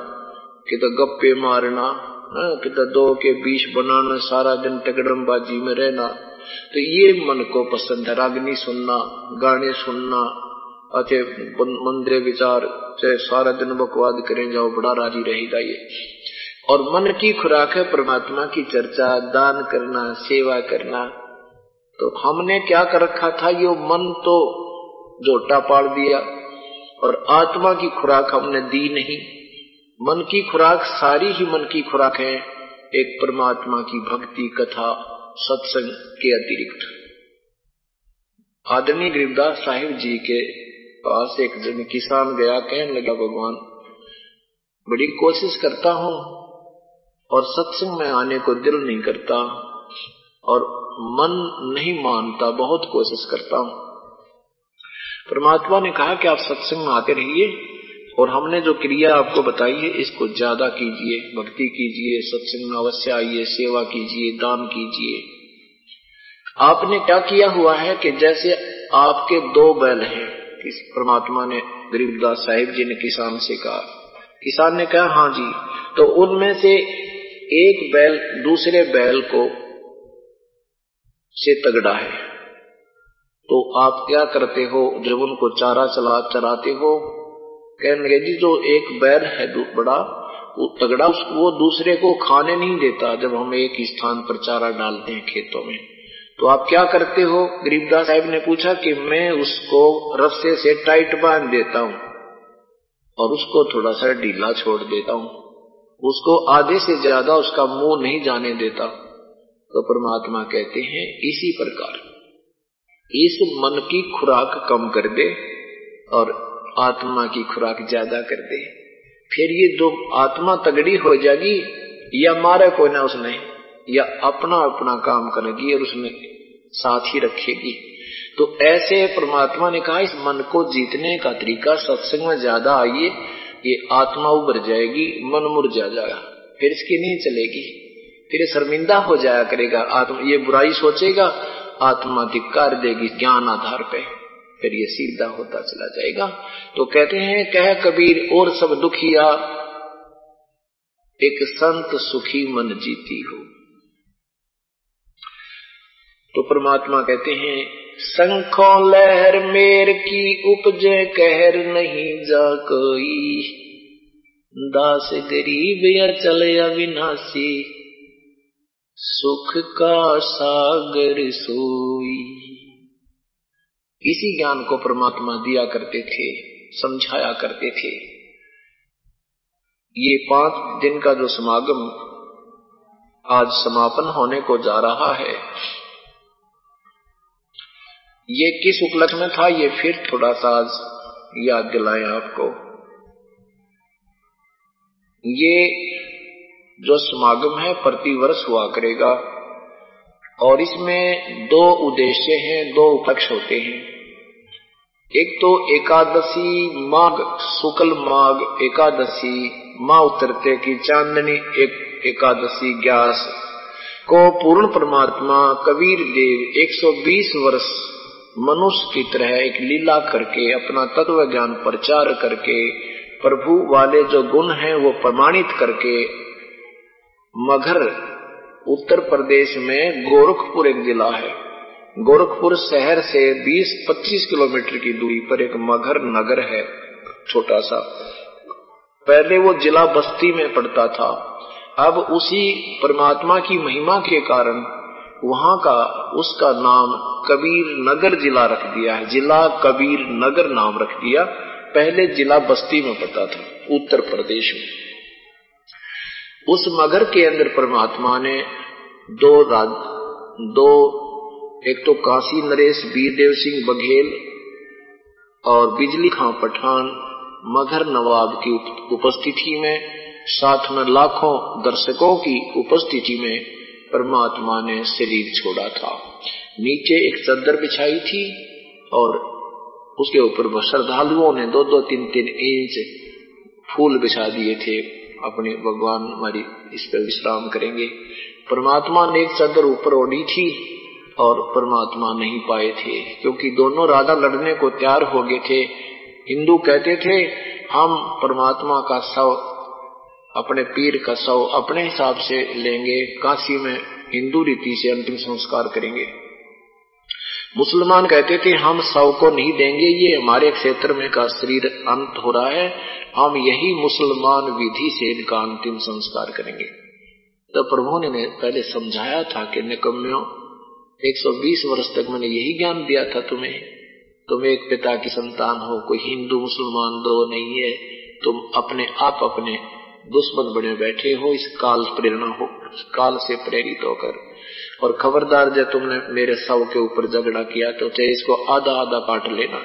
B: कि तो गप्पे मारना हाँ, कि तो दो के बीच बनाना सारा दिन टगड़मबाजी में रहना। तो ये मन को पसंद है रागनी सुनना गाने सुनना अच्छे मंदिर विचार चाहे सारा दिन बकवाद करें जाओ बड़ा राज़ी रहेगा ये। और मन की खुराक है परमात्मा की चर्चा दान करना सेवा करना। तो हमने क्या कर रखा था ये मन तो जोटा पाड़ दिया और आत्मा की खुराक हमने दी नहीं। मन की खुराक सारी ही मन की खुराक है, एक परमात्मा की भक्ति कथा सत्संग के अतिरिक्त। आदरणीय गरीबदास साहिब जी के पास एक जन किसान गया, कहने लगा, भगवान, बड़ी कोशिश करता हूँ और सत्संग में आने को दिल नहीं करता और मन नहीं मानता, बहुत कोशिश करता हूँ। परमात्मा ने कहा कि आप सत्संग में आते रहिए और हमने जो क्रिया आपको बताई है, इसको ज़्यादा कीजिए, भक्ति कीजिए, सत्संग में अवश्य आइए, सेवा कीजिए, दान कीजिए। आपने क्या किया हुआ है कि जैसे आपके दो बैल हैं परमात्मा ने, गरीबदास साहिब जी ने किसान से कहा। किसान ने कहा हाँ जी। तो उनमें से एक बैल दूसरे बैल को से तगड़ा है। तो आप क्या करते हो? जब उनको चारा चला, चराते हो? कहने जी, जो एक बैर है बड़ा, वो तगड़ा वो दूसरे को खाने नहीं देता जब हम एक स्थान पर चारा डालते हैं खेतों में। तो आप क्या करते हो? गरीबदास साहब ने पूछा कि मैं उसको रस्से से टाइट बाँध देता हूँ और उसको थोड़ा सा ढीला छोड़ देता हूँ। उसको आधे से ज़्यादा उसका मुँह नहीं जाने देता। तो परमात्मा कहते हैं, इसी प्रकार। इस मन की खुराक कम कर दे और आत्मा की खुराक ज़्यादा कर दे। फिर ये दो आत्मा तगड़ी हो जाएगी, या मारे कोई ना उसने, या अपना अपना काम करेगी और उसमें साथ ही रखेगी। तो ऐसे परमात्मा ने कहा, इस मन को जीतने का तरीका सत्संग में ज़्यादा आइए, ये आत्मा उभर जाएगी, मन मुरझा जाएगा, फिर इसकी नहीं चलेगी, फिर शर्मिंदा हो जाया करेगा, आत्मा, ये बुराई सोचेगा आत्मा धिक्कार देगी ज्ञान आधार पे। फिर ये सीधा होता चला जाएगा। तो कहते हैं, कह कबीर, और सब दुखिया, एक संत सुखी मन जीती हो। तो परमात्मा कहते हैं संखों लहर मेर की उपजे, कहर नहीं जा कोई। दास गरीब या चले अविनाशी। सुख का सागर सोई। इसी ज्ञान को परमात्मा दिया करते थे, समझाया करते थे। ये पाँच दिन का जो समागम आज समापन होने को जा रहा है, ये किस उपलक्ष्य में था, ये फिर थोड़ा सा याद दिलाए आपको। ये जो समागम है प्रतिवर्ष हुआ करेगा। और इसमें दो उद्देश्य हैं, दो उपलक्ष्य होते हैं। एक तो एकादशी माघ, शुक्ल माघ एकादशी, माँ उतरते की चांदनी एक एकादशी ग्यास को पूर्ण परमात्मा कबीर देव 120 वर्ष मनुष्य की तरह एक लीला करके, अपना तत्व ज्ञान प्रचार करके, प्रभु वाले जो गुण हैं वो प्रमाणित करके मगर उत्तर प्रदेश में गोरखपुर एक जिला है। गोरखपुर शहर से 20-25 किलोमीटर की दूरी पर एक मगर नगर है, छोटा सा। पहले वो जिला बस्ती में पड़ता था। अब उसी परमात्मा की महिमा के कारण वहाँ का, उसका नाम कबीर नगर जिला रख दिया है। जिला कबीर नगर नाम रख दिया। पहले जिला बस्ती में पड़ता था, उत्तर प्रदेश में। उस मगर के अंदर परमात्मा ने दो राज, दो, एक तो काशी नरेश वीरदेव सिंह बघेल और बिजली खां पठान मगर नवाब की उपस्थिति में, साथ में लाखों दर्शकों की उपस्थिति में परमात्मा ने शरीर छोड़ा था। नीचे एक चद्दर बिछाई थी और उसके ऊपर श्रद्धालुओं ने दो दो, तीन तीन इंच फूल बिछा दिए थे। अपने भगवान हमारी इस पर विश्राम करेंगे। परमात्मा ने एक चद्दर ऊपर ओढ़ी थी और परमात्मा नहीं पाए थे, क्योंकि दोनों राजा लड़ने को तैयार हो गए थे। हिंदू कहते थे, हम परमात्मा का शव अपने पीर का शव अपने हिसाब से लेंगे। काशी में हिंदू रीति से अंतिम संस्कार करेंगे। मुसलमान कहते थे, हम शव को नहीं देंगे, ये हमारे क्षेत्र में का शरीर अंत हो रहा है। हम यही मुसलमान विधि से इनका अंतिम संस्कार करेंगे। तो प्रभु ने पहले समझाया था कि निकम्यो 120 वर्ष तक मैंने यही ज्ञान दिया था तुम्हें। तुम एक पिता की संतान हो, कोई हिंदू मुसलमान दो नहीं है। तुम अपने आप अपने दुश्मन बने बैठे हो, इस काल प्रेरणा हो काल से प्रेरित होकर। और खबरदार जब तुमने मेरे शव के ऊपर झगड़ा किया तो चाहे इसको आधा आधा काट लेना।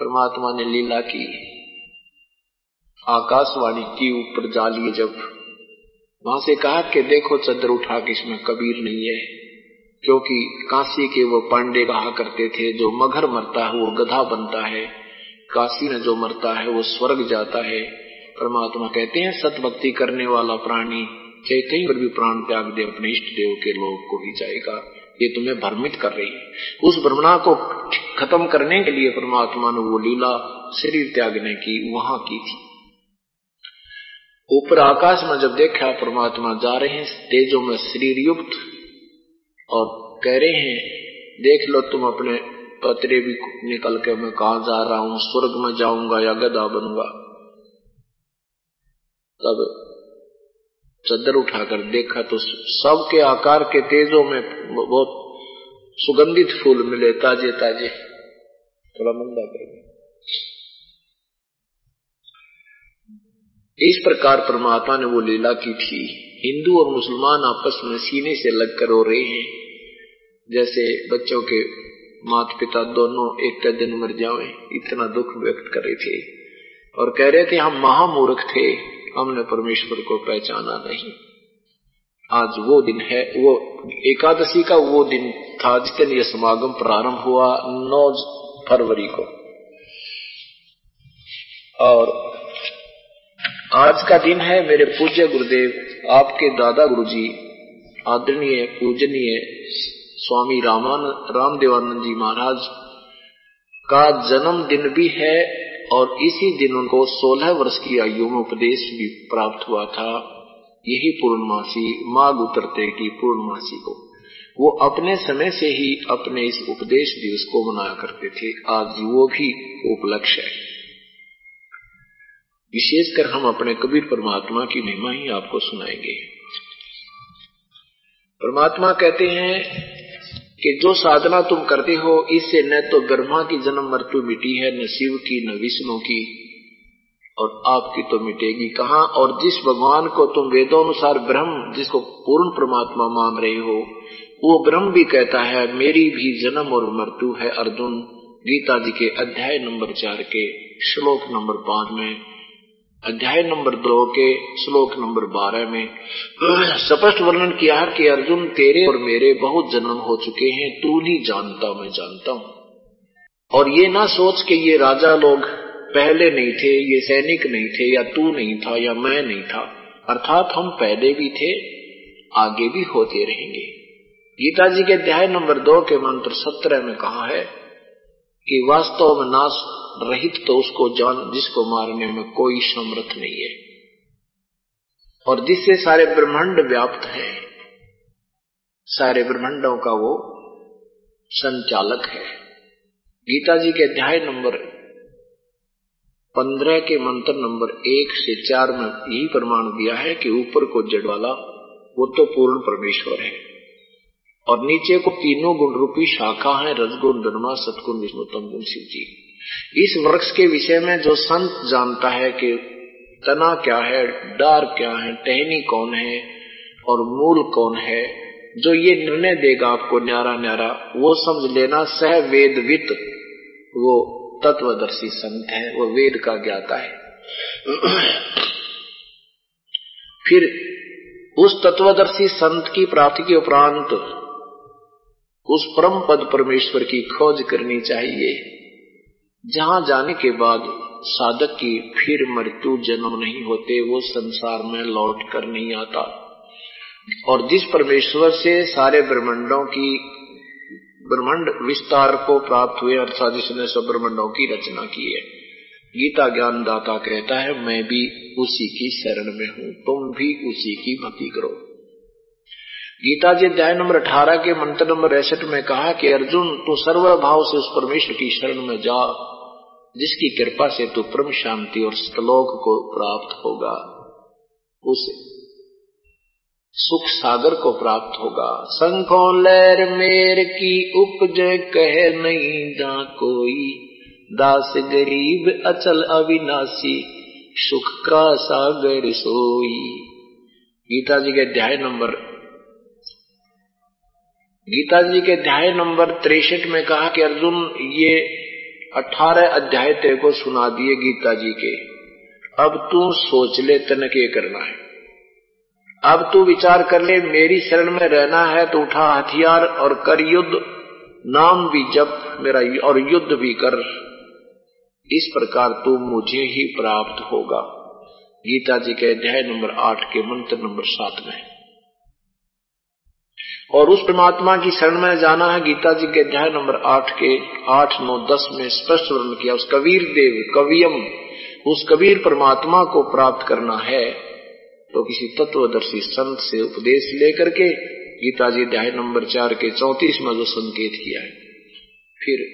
B: परमात्मा ने लीला की। आकाशवाणी की ऊपर जा लिए जब। वहाँ से कहा कि देखो चद्र उठा के इसमें कबीर नहीं है, क्योंकि काशी के वो पांडे कहा करते थे, जो मगर मरता है, वो गधा बनता है। काशी में जो मरता है, वो स्वर्ग जाता है। परमात्मा कहते हैं, सतभक्ति करने वाला प्राणी चाहे कहीं पर भी प्राण त्याग दे, अपने इष्ट देव के लोग को ही जाएगा। ये तुम्हें भ्रमित कर रही उस भ्रमणा को खत्म करने के लिए परमात्मा ने वो लीला शरीर त्यागने की, वहाँ की थी। ऊपर आकाश में जब देखा परमात्मा जा रहे हैं, तेजों में शरीर युक्त और कह रहे हैं, देख लो तुम अपने पतरे भी निकल के मैं कहा जा रहा हूँ? स्वर्ग में जाऊँगा या गदा बनूँगा? तब चद्दर उठाकर देखा तो सबके आकार के तेजों में बहुत सुगंधित फूल मिले ताजे ताजे थोड़ा मंदा करेंगे इस प्रकार परमात्मा ने वो लीला की थी। हिंदू और मुसलमान आपस में सीने से लगकर रो रहे हैं। जैसे बच्चों के माता पिता दोनों एक दिन मर जाए इतना दुख व्यक्त कर रहे थे। और कह रहे थे, हम महामूर्ख थे, हमने परमेश्वर को पहचाना नहीं। आज वो दिन है, वो एकादशी का वो दिन था, जिस दिन यह समागम प्रारंभ हुआ 9 फरवरी को। और आज का दिन है मेरे पूज्य गुरुदेव, आपके दादा गुरुजी, आदरणीय, पूजनीय स्वामी रामान, रामदेवानंद जी महाराज का जन्मदिन भी है और इसी दिन उनको 16 वर्ष की आयु में उपदेश भी प्राप्त हुआ था। यही पूर्णमासी, माघ उतरते की पूर्णमासी को। वो अपने समय से ही अपने इस उपदेश दिवस को मनाया करते थे। आज वो भी उपलक्ष्य है। विशेषकर हम अपने कबीर परमात्मा की महिमा ही आपको सुनाएँगे। परमात्मा कहते हैं कि जो साधना तुम करते हो, इससे न तो ब्रह्मा की जन्म मृत्यु मिटी है, न शिव की, न विष्णु की, और आपकी तो मिटेगी कहा? और जिस भगवान को तुम वेदों अनुसार ब्रह्म, जिसको पूर्ण परमात्मा मान रहे हो, वो ब्रह्म भी कहता है, मेरी भी जन्म और मृत्यु है अर्जुन, गीता जी के अध्याय नंबर चार के श्लोक नंबर पाँच में। अध्याय नंबर दो के श्लोक नंबर बारह में स्पष्ट वर्णन किया कि अर्जुन तेरे और मेरे बहुत जन्म हो चुके हैं, तू नहीं जानता, मैं जानता हूँ। और ये ना सोच के ये राजा लोग पहले नहीं थे, ये सैनिक नहीं थे, या तू नहीं था, या मैं नहीं था। अर्थात हम पहले भी थे, आगे भी होते रहेंगे। गीता जी के अध्याय नंबर दो के मंत्र सत्रह में कहा है कि वास्तव में नाश रहित तो उसको जान, जिसको मारने में कोई समर्थ नहीं है। और जिससे सारे ब्रह्मांड व्याप्त है, सारे ब्रह्मांडों का वो संचालक है। गीता जी के अध्याय नंबर पंद्रह के मंत्र नंबर एक से चार में यही प्रमाण दिया है कि ऊपर को जड़ वाला, वो तो पूर्ण परमेश्वर है। और नीचे को तीनों गुण रूपी शाखा है, रजगुण धर्मा सतगुण विष्णुतम गुण, शिव जी। इस वृक्ष के विषय में जो संत जानता है कि तना क्या है, डार क्या है, टहनी कौन है और मूल कौन है, जो ये निर्णय देगा आपको न्यारा न्यारा, वो समझ लेना सह वेदवित वो तत्वदर्शी संत है, वो वेद का ज्ञाता है। फिर उस तत्वदर्शी संत की प्राप्ति के उपरांत उस परम पद परमेश्वर की खोज करनी चाहिए। जहाँ जाने के बाद साधक की फिर मृत्यु जन्म नहीं होते, वो संसार में लौट कर नहीं आता। और जिस परमेश्वर से सारे ब्रह्मंडों की, ब्रह्मांड विस्तार को प्राप्त हुए, अर्थात जिसने सब ब्रह्मंडों की रचना की है। गीता ज्ञान दाता कहता है, मैं भी उसी की शरण में हूँ, तुम भी उसी की भक्ति करो। गीता जी अध्याय नंबर अठारह के मंत्र नंबर पैंसठ में कहा कि, अर्जुन, तू सर्वभाव से उस परमेश्वर की शरण में जा जिसकी कृपा से तू परम शांति और श्लोक को प्राप्त होगा, उस सुख सागर को प्राप्त होगा। संखो लहर मेर की उपज कह नहीं जा कोई। दास गरीब अचल अविनाशी, सुख का सागर सोई। गीता जी के अध्याय नंबर, गीता जी के अध्याय नंबर तिरसठ में कहा कि अर्जुन, ये अठारह अध्याय तेरे को सुना दिए गीता जी के। अब तू सोच ले तन के करना है। अब तू विचार कर ले, मेरी शरण में रहना है तो उठा हथियार और कर युद्ध। नाम भी जप मेरा, और युद्ध भी कर। इस प्रकार तू मुझे ही प्राप्त होगा। गीता जी के अध्याय नंबर आठ के मंत्र नंबर सात में। और उस परमात्मा की शरण में जाना है गीता जी के अध्याय नंबर आठ के आठ नौ दस में स्पष्ट वर्णन किया उस कबीर देव कवियम उस कबीर परमात्मा को प्राप्त करना है। तो किसी तत्वदर्शी संत से उपदेश लेकर के गीता जी अध्याय नंबर चार के चौतीस में जो संकेत किया है फिर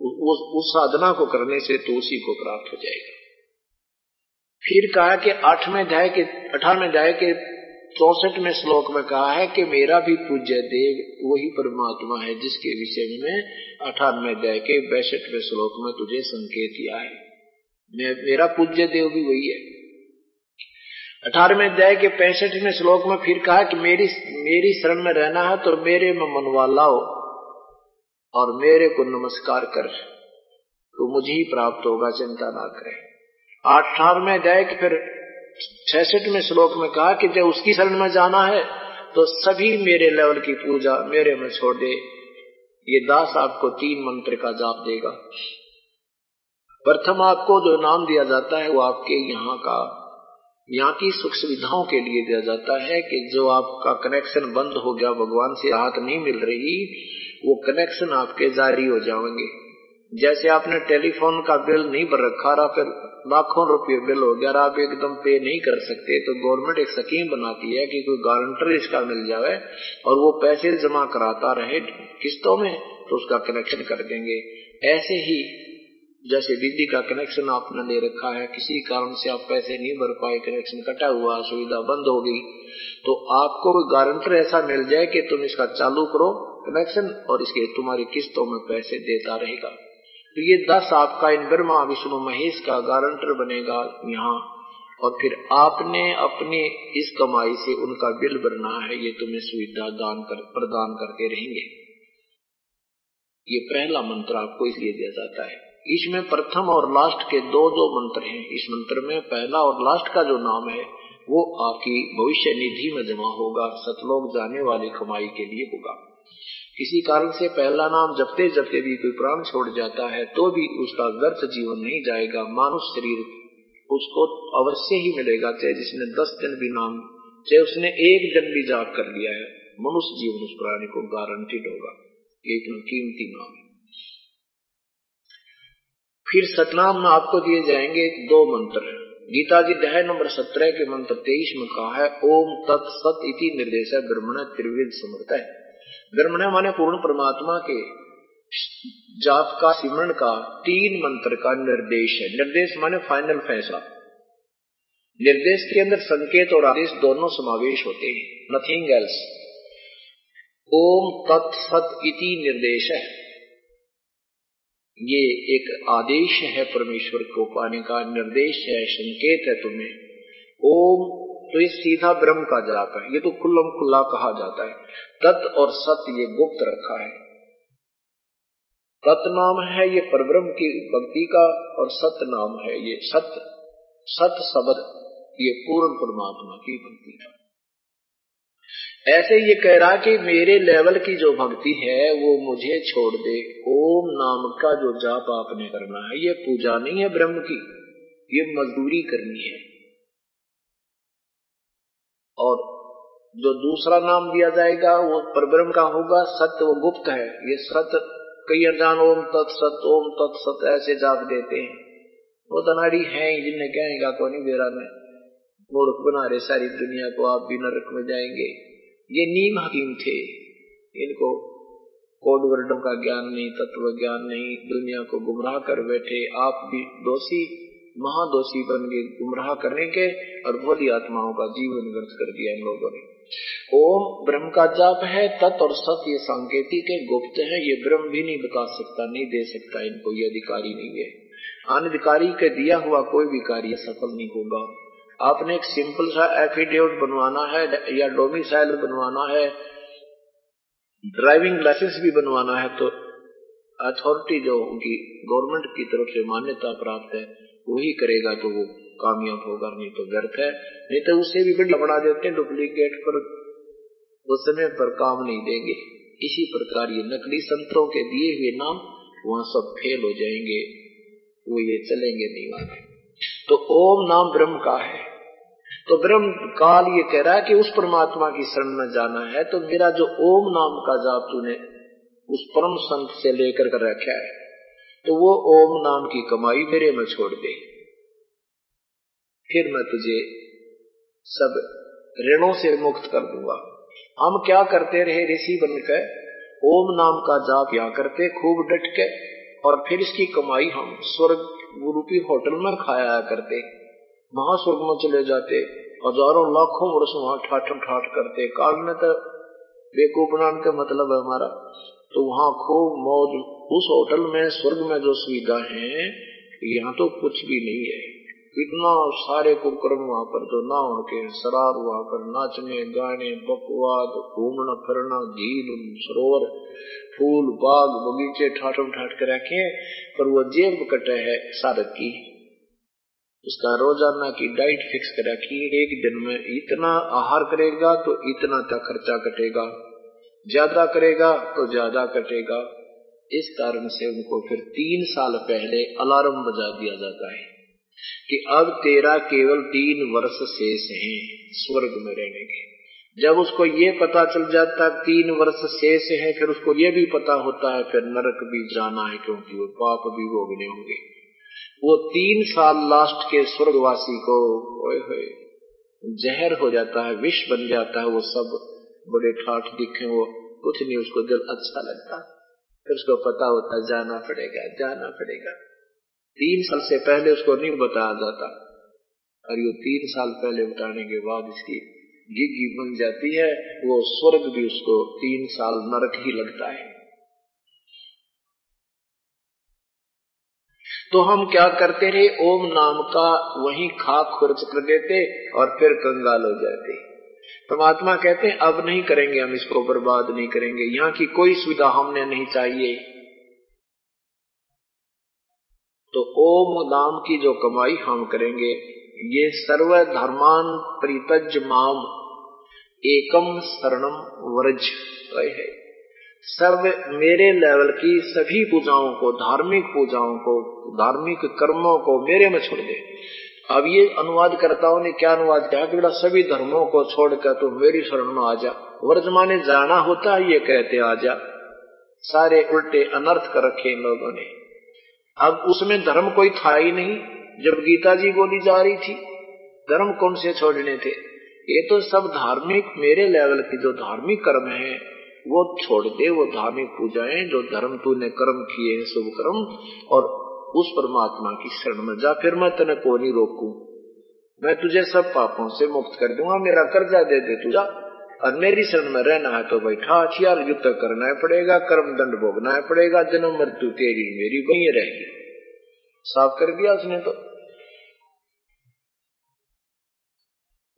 B: उस, उस साधना को करने से तो उसी को प्राप्त हो जाएगा। फिर कहा कि आठवें अध्याय के अठारहवें अध्याय के चौसठ में श्लोक में कहा है कि मेरा भी पूज्य देव वही परमात्मा है जिसके विषय में अठारहवें अध्याय के बैसठवें श्लोक में तुझे संकेत किया है। मेरा पूज्य देव भी वही है। अठारहवें अध्याय के पैंसठवें श्लोक में फिर कहा कि मेरी मेरी शरण में रहना है तो मेरे में मनवा लाओ और मेरे को नमस्कार कर। तो मुझे ही प्राप्त होगा, चिंता ना करे। अठारहवें अध्याय के फिर छठ में श्लोक में कहा कि जब उसकी शरण में जाना है तो सभी मेरे लेवल की पूजा मेरे में छोड़ दे। ये दास आपको तीन मंत्र का जाप देगा। प्रथम आपको जो नाम दिया जाता है, वो आपके यहाँ का, यहाँ की सुख सुविधाओं के लिए दिया जाता है कि जो आपका कनेक्शन बंद हो गया, भगवान से राहत नहीं मिल रही, वो कनेक्शन आपके जारी हो जाएँगे। जैसे आपने टेलीफोन का बिल नहीं भर रखा रहा, फिर लाखों रुपये बिल हो गया, आप एकदम पे नहीं कर सकते। तो गवर्नमेंट एक स्कीम बनाती है कि कोई गारंटर इसका मिल जाए और वो पैसे जमा कराता रहे, किस्तों में तो उसका कनेक्शन कर देंगे। ऐसे ही जैसे बिजली का कनेक्शन आपने ले रखा है, किसी कारण से आप पैसे नहीं भर पाए कनेक्शन कटा हुआ, सुविधा बंद हो गई तो आपको कोई गारंटर ऐसा मिल जाए कि तुम इसका चालू करो कनेक्शन और इसके तुम्हारी किस्तों में पैसे देता रहेगा। तो ये दस आपका इन ब्रह्मा, विष्णु, महेश का गारंटर बनेगा यहाँ। और फिर आपने अपने इस कमाई से उनका बिल भरना है, ये तुम्हें सुविधा दान कर, प्रदान करते रहेंगे। ये पहला मंत्र आपको इसलिए दिया जाता है। इसमें प्रथम और लास्ट के दो दो मंत्र हैं। इस मंत्र में पहला और लास्ट का जो नाम है, वो आपकी भविष्य निधि में जमा होगा, सतलोक जाने वाली कमाई के लिए होगा। किसी कारण से पहला नाम जपते जपते भी कोई प्राण छोड़ जाता है तो भी उसका व्यर्थ जीवन नहीं जाएगा। मानुष शरीर उसको अवश्य ही मिलेगा, चाहे जिसने दस दिन भी नाम, चाहे उसने एक दिन भी जाप कर लिया है, मनुष्य जीवन उस प्राणी को गारंटीड होगा एक कीमती नाम फिर सतनाम में आपको दिए जाएँगे दो मंत्र गीता जी अध्याय नंबर सत्रह के मंत्र तेईस में कहा है, ओम तत् सत इति निर्देश ब्रह्मण त्रिविध समर्थ है। ब्रह्मण माने पूर्ण परमात्मा के जाप का सिमरण का तीन मंत्र का निर्देश है। निर्देश माने फाइनल फैसला। निर्देश के अंदर संकेत और आदेश दोनों समावेश होते हैं। नथिंग एल्स ओम तत्सत इति निर्देश है। ये एक आदेश है परमेश्वर को पाने का। निर्देश है, संकेत है तुम्हें। ओम तो ये सीधा ब्रह्म का जाप है। ये तो खुल्लम खुल्ला कहा जाता है। तत् और सत ये गुप्त रखा है। तत् नाम है ये परब्रह्म की भक्ति का और सत नाम है ये सत सत शब्द, ये पूर्ण परमात्मा की भक्ति है। ऐसे ये कह रहा कि मेरे लेवल की जो भक्ति है, वो मुझे छोड़ दे। ओम नाम का जो जाप आपने करना है, ये पूजा नहीं है ब्रह्म की, ये मजदूरी करनी है। और जो दूसरा नाम दिया जाएगा, वो परब्रह्म का होगा, सत्य वो गुप्त है। ये सत्य कई अनजान ओम तत्सत ओम तत्सत ऐसे जाप देते हैं। वो तनाड़ी है जिन्हें कहेगा को नहीं बेरा में। मूर्ख बना रहे सारी दुनिया को, आप भी नरक में जाएँगे। ये नीम हकीम थे। इनको कोड वर्डों का ज्ञान नहीं, तत्व ज्ञान नहीं, दुनिया को गुमराह कर बैठे। आप भी दोषी महादोषी बन गए गुमराह करने के और भोली आत्माओं का जीवन व्यर्थ कर दिया इन लोगों ने। ओम ब्रह्म का जाप है, तत् और सत ये सांकेतिक है, गुप्त है, ये ब्रह्म भी नहीं बता सकता, नहीं दे सकता, इनको ये अधिकारी नहीं है। अनधिकारी के दिया हुआ कोई भी कार्य सफल नहीं होगा। आपने एक सिंपल सा एफिडेविट बनवाना है, या डोमिसाइल बनवाना है ड्राइविंग लाइसेंस भी बनवाना है तो अथॉरिटी जो उनकी गवर्नमेंट की तरफ़ से मान्यता प्राप्त है। वही करेगा तो वो कामयाब होगा, नहीं तो व्यर्थ है। नहीं तो उससे भी बड़ी बढ़ा देते हैं डुप्लीकेट पर। उस समय पर काम नहीं देंगे। इसी प्रकार ये नकली संतों के दिए हुए नाम वहाँ सब फेल हो जाएँगे। वो ये चलेंगे नहीं वहाँ। तो ओम नाम ब्रह्म का है। तो ब्रह्म काल ये कह रहा है कि उस परमात्मा की शरण में जाना है। तो मेरा जो ओम नाम का जाप तूने उस परम संत से लेकर कर रखा है तो वो ओम नाम की कमाई मेरे में छोड़ दे। फिर मैं तुझे सब ऋणों से मुक्त कर दूँगा। हम क्या करते रहे ऋषि बनकर? ओम नाम का जाप या करते, खूब डट के और फिर इसकी कमाई हम स्वर्ग रूपी होटल में खाया करते। महास्वर्ग में चले जाते, हज़ारों लाखों वर्ष वहाँ ठाठ ठाठ करते। काल में तो बेकूफ बनाने का मतलब है हमारा। तो वहाँ खूब मौज उस होटल में स्वर्ग में जो सुविधा है, यहाँ तो कुछ भी नहीं है। इतना सारे कुकर्म वहाँ पर तो ना के शराब वहाँ पर नाचने, गाने, बकवाद, घूमना, फिरना झील सरोवर, फूल, बाग, बगीचे ठाठम ठाठ के रखे, पर वो जेब कटे है सारक की। उसका रोज़ाना की डाइट फिक्स कर रखी, एक दिन में इतना आहार करेगा तो इतना तक खर्चा कटेगा। ज़्यादा करेगा तो ज़्यादा कटेगा। इस कारण से उनको फिर तीन साल पहले अलार्म बजा दिया जाता है कि अब तेरा केवल तीन वर्ष शेष हैं, स्वर्ग में रहने के। जब उसको ये पता चल जाता है तीन वर्ष शेष है, फिर उसको ये भी पता होता है, फिर नरक भी जाना है, क्योंकि वो पाप भी भोगने होंगे। वो तीन साल लास्ट के स्वर्गवासी को, ओए होए, जहर हो जाता है, विष बन जाता है, वो सब बड़े ठाठ दिखे वो कुछ नहीं, उसको दिल अच्छा लगता। फिर उसको पता होता, जाना पड़ेगा जाना पड़ेगा। तीन साल से पहले उसको नहीं बताया जाता। और ये तीन साल पहले बताने के बाद इसकी गिगी बन जाती है, वो स्वर्ग भी उसको तीन साल नरक ही लगता है। तो हम क्या करते रहे? ओम नाम का वही खाक खुर्च कर देते और फिर कंगाल हो जाते। परमात्मा कहते हैं, अब नहीं करेंगे हम इसको बर्बाद नहीं करेंगे। यहाँ की कोई सुविधा हमने नहीं चाहिए। तो ओम नाम की जो कमाई हम करेंगे, ये सर्व धर्मान प्रीतज माम, एकम शरणम व्रज है। सर्व, मेरे लेवल की सभी पूजाओं को, धार्मिक पूजाओं को, धार्मिक कर्मों को मेरे में छोड़ दे। अब ये अनुवाद करताओं ने क्या अनुवाद किया? कि बेटा सभी धर्मों को छोड़कर तू मेरी शरण में आ जा। वर्तमान जाना होता है, ये कहते आ जा। सारे उल्टे अनर्थ कर रखे इन लोगों ने। अब उसमें धर्म कोई था ही नहीं, जब गीता जी बोली जा रही थी। धर्म कौन से छोड़ने थे? ये तो सब धार्मिक, मेरे लेवल की जो धार्मिक कर्म है, वो छोड़ दे, वो धार्मिक पूजाएँ, जो धर्म तूने कर्म किए हैं, शुभ कर्म, और उस परमात्मा की शरण में जा, फिर मैं तेने को नहीं रोकू। मैं तुझे सब पापों से मुक्त कर दूँगा, मेरा कर्जा दे दे तुझा और मेरी शरण में रहना है तो बैठा हथियार युद्ध करना है पड़ेगा कर्म दंड भोगना है पड़ेगा, जन्म मृत्यु तेरी मेरी वही रहेगी। साफ़ कर दिया उसने तो।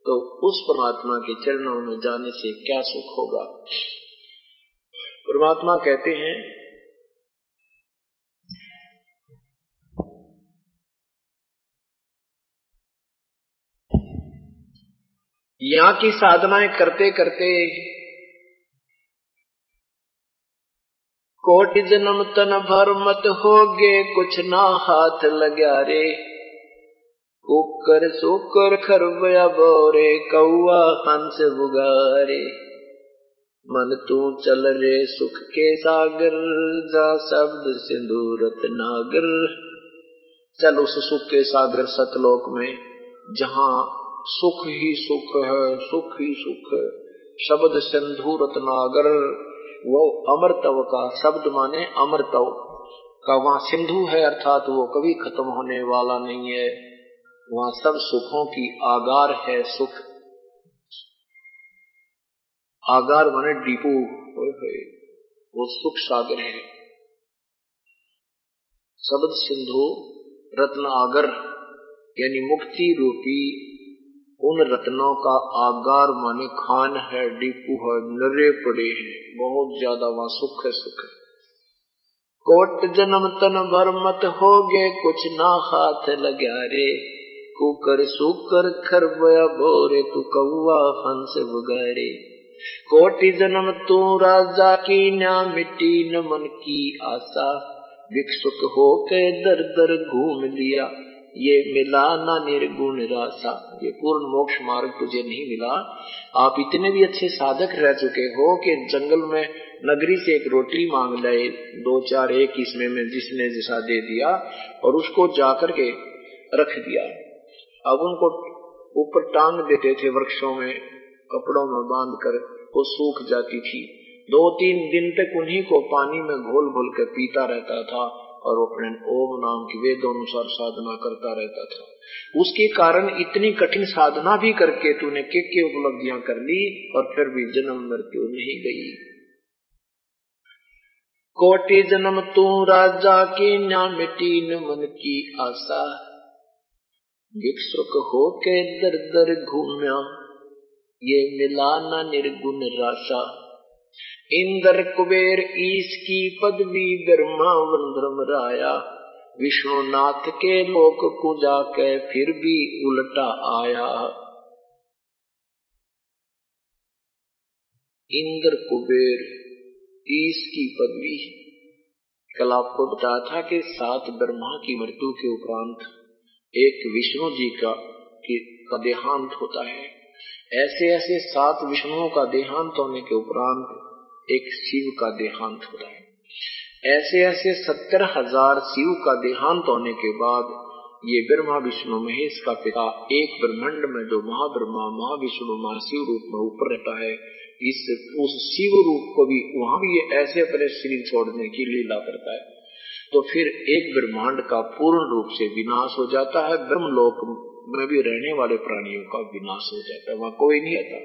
B: तो उस परमात्मा के चरणों में जाने से क्या सुख होगा? परमात्मा कहते हैं यहाँ की साधनाएँ करते करते कोटि जन्म तन भर मत होगे, कुछ ना हाथ लग्या रे। कुकर सुकर खरबया बोरे कौआ हंस बुगारे। मन तू चल रे सुख के सागर, जा शब्द सिंधु रत्नागर चल उस सुख के सागर सतलोक में, जहाँ सुख ही सुख है, सुख ही सुख है। शब्द सिंधु रत्नागर, वो अमरतव का शब्द माने अमरतव का वहाँ सिंधु है अर्थात वो कभी खत्म होने वाला नहीं है। वहाँ सब सुखों की आगार है, सुख। आगार माने डीपू। वो सुख सागर है। शब्द सिंधु रत्न आगर यानी मुक्ति रूपी उन रत्नों का आगार माने खान है, डीपू है, नरे पड़े हैं, बहुत ज़्यादा वहाँ सुख है सुख है। कोट जन्म तन भर मत हो गए कुछ ना हाथ लग्या रे। कुकर सुकर खरबया बोरे, तू कौआ हंस वगैरे कोटि जन्म तू राजा की ना मिट्टी न मन की आशा। विक्षुक हो के दर दर घूम लिया। ये मिला ना निर्गुण रासा। ये पूर्ण मोक्ष मार्ग तुझे नहीं मिला। आप इतने भी अच्छे साधक रह चुके हो कि जंगल में नगरी से एक रोटी मांग लाए दो चार एक इसमें में जिसने जैसा दे दिया और उसको जाकर के रख दिया। अब उनको ऊपर टांग देते थे वृक्षों में, कपड़ों में बाँध कर वो सूख जाती थी। दो तीन दिन तक उन्हीं को पानी में घोल घोल कर पीता रहता था। और अपने ओम नाम की वेद अनुसार साधना करता रहता था। उसके कारण इतनी कठिन साधना भी करके तूने के के उपलब्धियाँ कर ली और फिर भी जन्म मृत्यु नहीं गई। कोटि जन्म तू राजा की न्या मिट्टी न मन की आशा। विक्षुक हो के दर दर घूम्या, ये मिला न निर्गुण राशा। इंद्र कुबेर ईश की पदवी ब्रह्मा वंद्रम राया। विष्णुनाथ के लोक को जाके फिर भी उल्टा आया। इंद्र कुबेर ईश की पदवी। कल आपको बताया था कि सात ब्रह्मा की मृत्यु के उपरांत एक विष्णु जी का, का देहांत होता है। ऐसे ऐसे सात विष्णुओं का देहांत होने के उपरांत एक शिव का देहांत होता है। ऐसे ऐसे सत्तर हज़ार शिव का देहांत होने के बाद ये ब्रह्मा, विष्णु, महेश का पिता एक ब्रह्मंड में जो महाब्रह्मा, महाविष्णु, महाशिव रूप में ऊपर रहता है, इस, उस शिव रूप को भी, वहाँ भी ये ऐसे अपने शरीर छोड़ने की लीला करता है। तो फिर एक ब्रह्मांड का पूर्ण रूप से विनाश हो जाता है, ब्रह्मलोक में भी रहने वाले प्राणियों का विनाश हो जाता है, वहाँ कोई नहीं आता।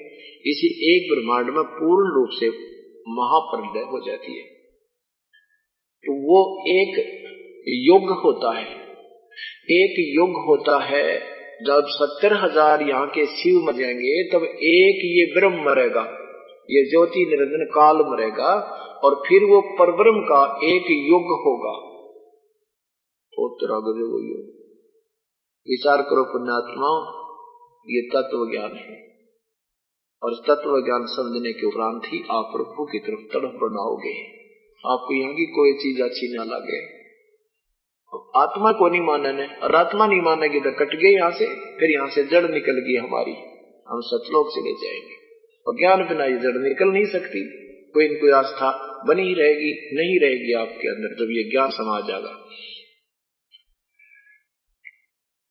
B: इसी एक ब्रह्मांड में पूर्ण रूप से महाप्रलय हो जाती है। तो वो एक युग होता है। एक युग होता है, जब सत्तर हज़ार यहाँ के शिव मर जाएँगे, तब एक ये ब्रह्म मरेगा, ये ज्योति निरंजन काल मरेगा, और फिर वो परब्रह्म का एक युग होगा। वो युग। विचार करो पुण्यात्मा, ये तत्व ज्ञान है। और तत्व ज्ञान समझने के उपरांत ही आप प्रभु की तरफ़ तड़प बनाओगे आपको यहाँ की कोई चीज़ अच्छी ना लगे। आत्मा को नहीं मानने, और आत्मा नहीं मानेगी तो कट गए यहाँ से, फिर यहाँ से जड़ निकल गई हमारी। हम सतलोक से ले जाएँगे। और ज्ञान बिना ये जड़ निकल नहीं सकती। कोई न कोई आस्था बनी ही रहेगी, नहीं रहेगी आपके अंदर जब ये ज्ञान समा जाएगा।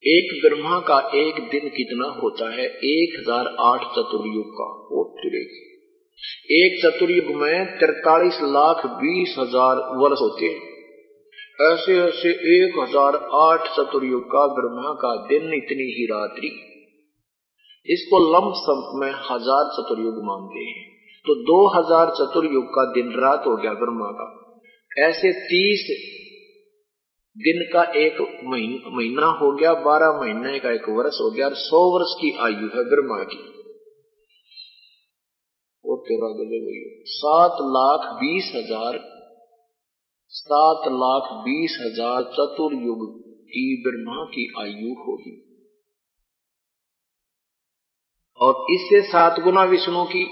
B: एक ब्रह्मा का एक दिन कितना होता है? एक हज़ार आठ चतुर्युग का, वो एक चतुर्युग में तिरतालीस लाख बीस हज़ार वर्ष होते हैं। ऐसे ऐसे एक हज़ार आठ चतुर्युग का ब्रह्मा का दिन इतनी ही रात्रि। इसको लंब संप में हज़ार चतुर्युग मानते हैं। तो दो हज़ार चतुर्युग का दिन रात हो गया ब्रह्मा का। ऐसे तीस दिन का एक महीना हो गया, बारह महीने का एक वर्ष हो गया, और सौ वर्ष की आयु है ब्रह्मा की। वो वही सात लाख बीस हज़ार, सात लाख बीस हज़ार चतुर्युग की ब्रह्मा की आयु होगी। और इससे सात गुना विष्णु की,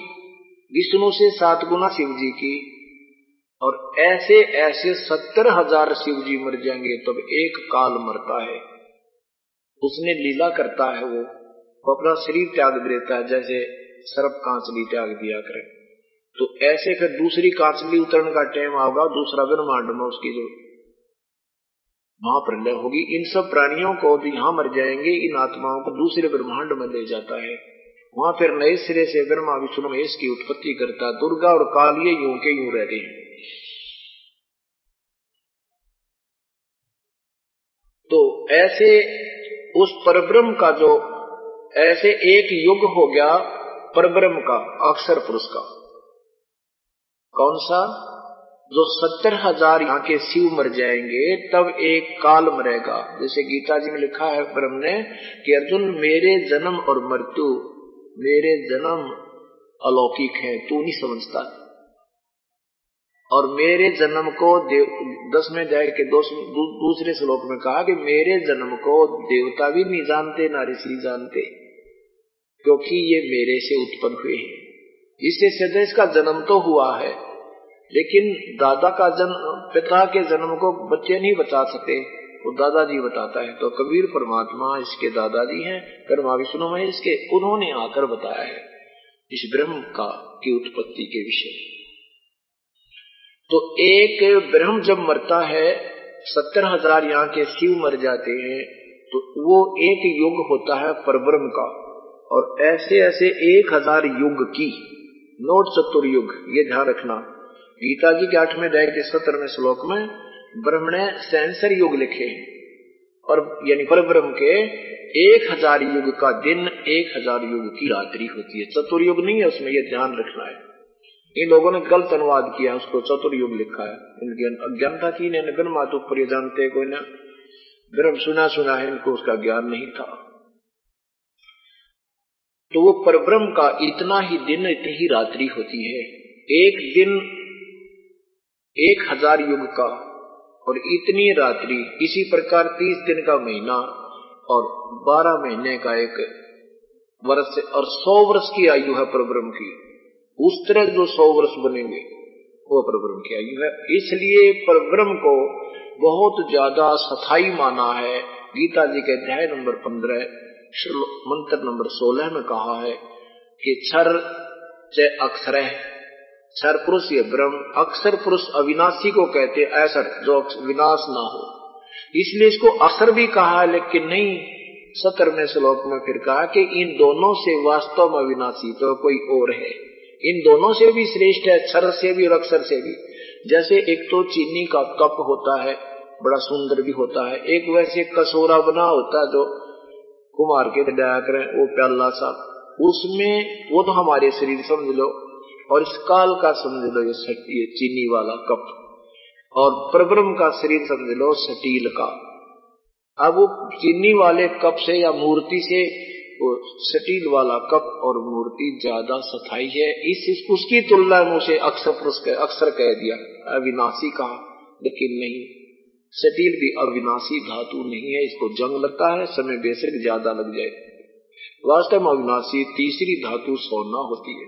B: विष्णु से सात गुना शिव जी की और ऐसे ऐसे सत्तर हज़ार शिव जी मर जाएँगे, तब एक काल मरता है। उसने लीला करता है वो वो अपना शरीर त्याग देता है, जैसे सर्प कांचली त्याग दिया करे। तो ऐसे फिर दूसरी कांचली उतरने का टाइम आगा दूसरा ब्रह्मांड में उसकी जो महाप्रलय होगी, इन सब प्राणियों को भी यहाँ मर जाएँगे, इन आत्माओं को दूसरे ब्रह्मांड में ले जाता है। वहाँ फिर नए सिरे से ब्रह्मा, विष्णु महेश की उत्पत्ति करता दुर्गा और काल ये के यूँ रहते हैं। तो ऐसे उस परब्रह्म का जो, ऐसे एक युग हो गया परब्रह्म का, अक्षर पुरुष का। कौन सा? जो सत्तर हज़ार यहाँ के शिव मर जाएँगे, तब एक काल मरेगा। जैसे गीता जी में लिखा है ब्रह्म ने कि अर्जुन, मेरे जन्म और मृत्यु, मेरे जन्म अलौकिक है, तू नहीं समझता। और मेरे जन्म को दसवें अध्याय के दू, दूसरे श्लोक में कहा कि मेरे जन्म को देवता भी नहीं जानते ना ऋषि जानते क्योंकि ये मेरे से उत्पन्न हुए हैं। इससे सिद्ध इसका जन्म तो हुआ है लेकिन दादा का जन्म पिता के जन्म को बच्चे नहीं बता सके वो दादाजी बताता है। तो कबीर परमात्मा इसके दादाजी हैं कर्मा विष्णु में इसके उन्होंने आकर बताया है इस ब्रह्म का की उत्पत्ति के विषय। तो एक ब्रह्म जब मरता है, सत्तर हज़ार यहाँ के शिव मर जाते हैं तो वो एक युग होता है परब्रह्म का। और ऐसे ऐसे एक हज़ार युग की, नोट चतुर्युग ये ध्यान रखना। गीता जी के आठवें अध्याय के सत्रहवें श्लोक में ब्रह्म ने सेंसर युग लिखे और यानी पर ब्रह्म के एक हज़ार युग का दिन, एक हज़ार युग की रात्रि होती है। चतुर्युग नहीं है, उसमें ये ध्यान रखना है। इन लोगों ने गलत अनुवाद किया, उसको चतुर्युग लिखा है। इनकी अज्ञानता की इन्हें गण मातु पर जानते कोई ना। ब्रह्म सुना सुना है, इनको उसका ज्ञान नहीं था। तो वो परब्रह्म का इतना ही दिन, इतनी ही रात्रि होती है। एक दिन, एक हज़ार युग का, और इतनी रात्रि, इसी प्रकार तीस दिन का महीना, और बारह महीने का एक वर्ष, और सौ वर्ष की आयु है परब्रह्म की। उस तरह जो सौ वर्ष बनेंगे, वो परब्रह्म की आयु है। इसलिए परब्रह्म को बहुत ज़्यादा सथाई माना है। गीता जी के अध्याय नंबर पंद्रह मंत्र नंबर सोलह में कहा है कि च अक्षर क्षर पुरुष ये ब्रह्म, अक्षर पुरुष अविनाशी को कहते असर जो विनाश ना हो। इसलिए इसको असर भी कहा है, लेकिन नहीं। सत्रहवें श्लोक में फिर कहा कि इन दोनों से वास्तव में अविनाशी तो कोई और है। इन दोनों से भी श्रेष्ठ है क्षर से भी और अक्षर से भी। जैसे एक तो चीनी का कप होता है, बड़ा सुंदर भी होता है, एक वैसे कसोरा बना होता है जो कुमार के दया करें वो प्याला सा। उसमें वो तो हमारे शरीर समझ लो, और इस काल का समझ लो, ये ये चीनी वाला कप। और प्रब्रम का शरीर समझ लो सटील का। अब वो चीनी वाले कप से या मूर्ति से सटील वाला कप और मूर्ति ज़्यादा सथाई है। इस, इस उसकी तुलना में उसे अक्सर अक्सर कह दिया। अविनाशी कहा लेकिन नहीं। सटील भी अविनाशी धातु नहीं है इसको जंग लगता है समय बेशक ज़्यादा लग जाए। वास्तव में अविनाशी तीसरी धातु सोना होती है।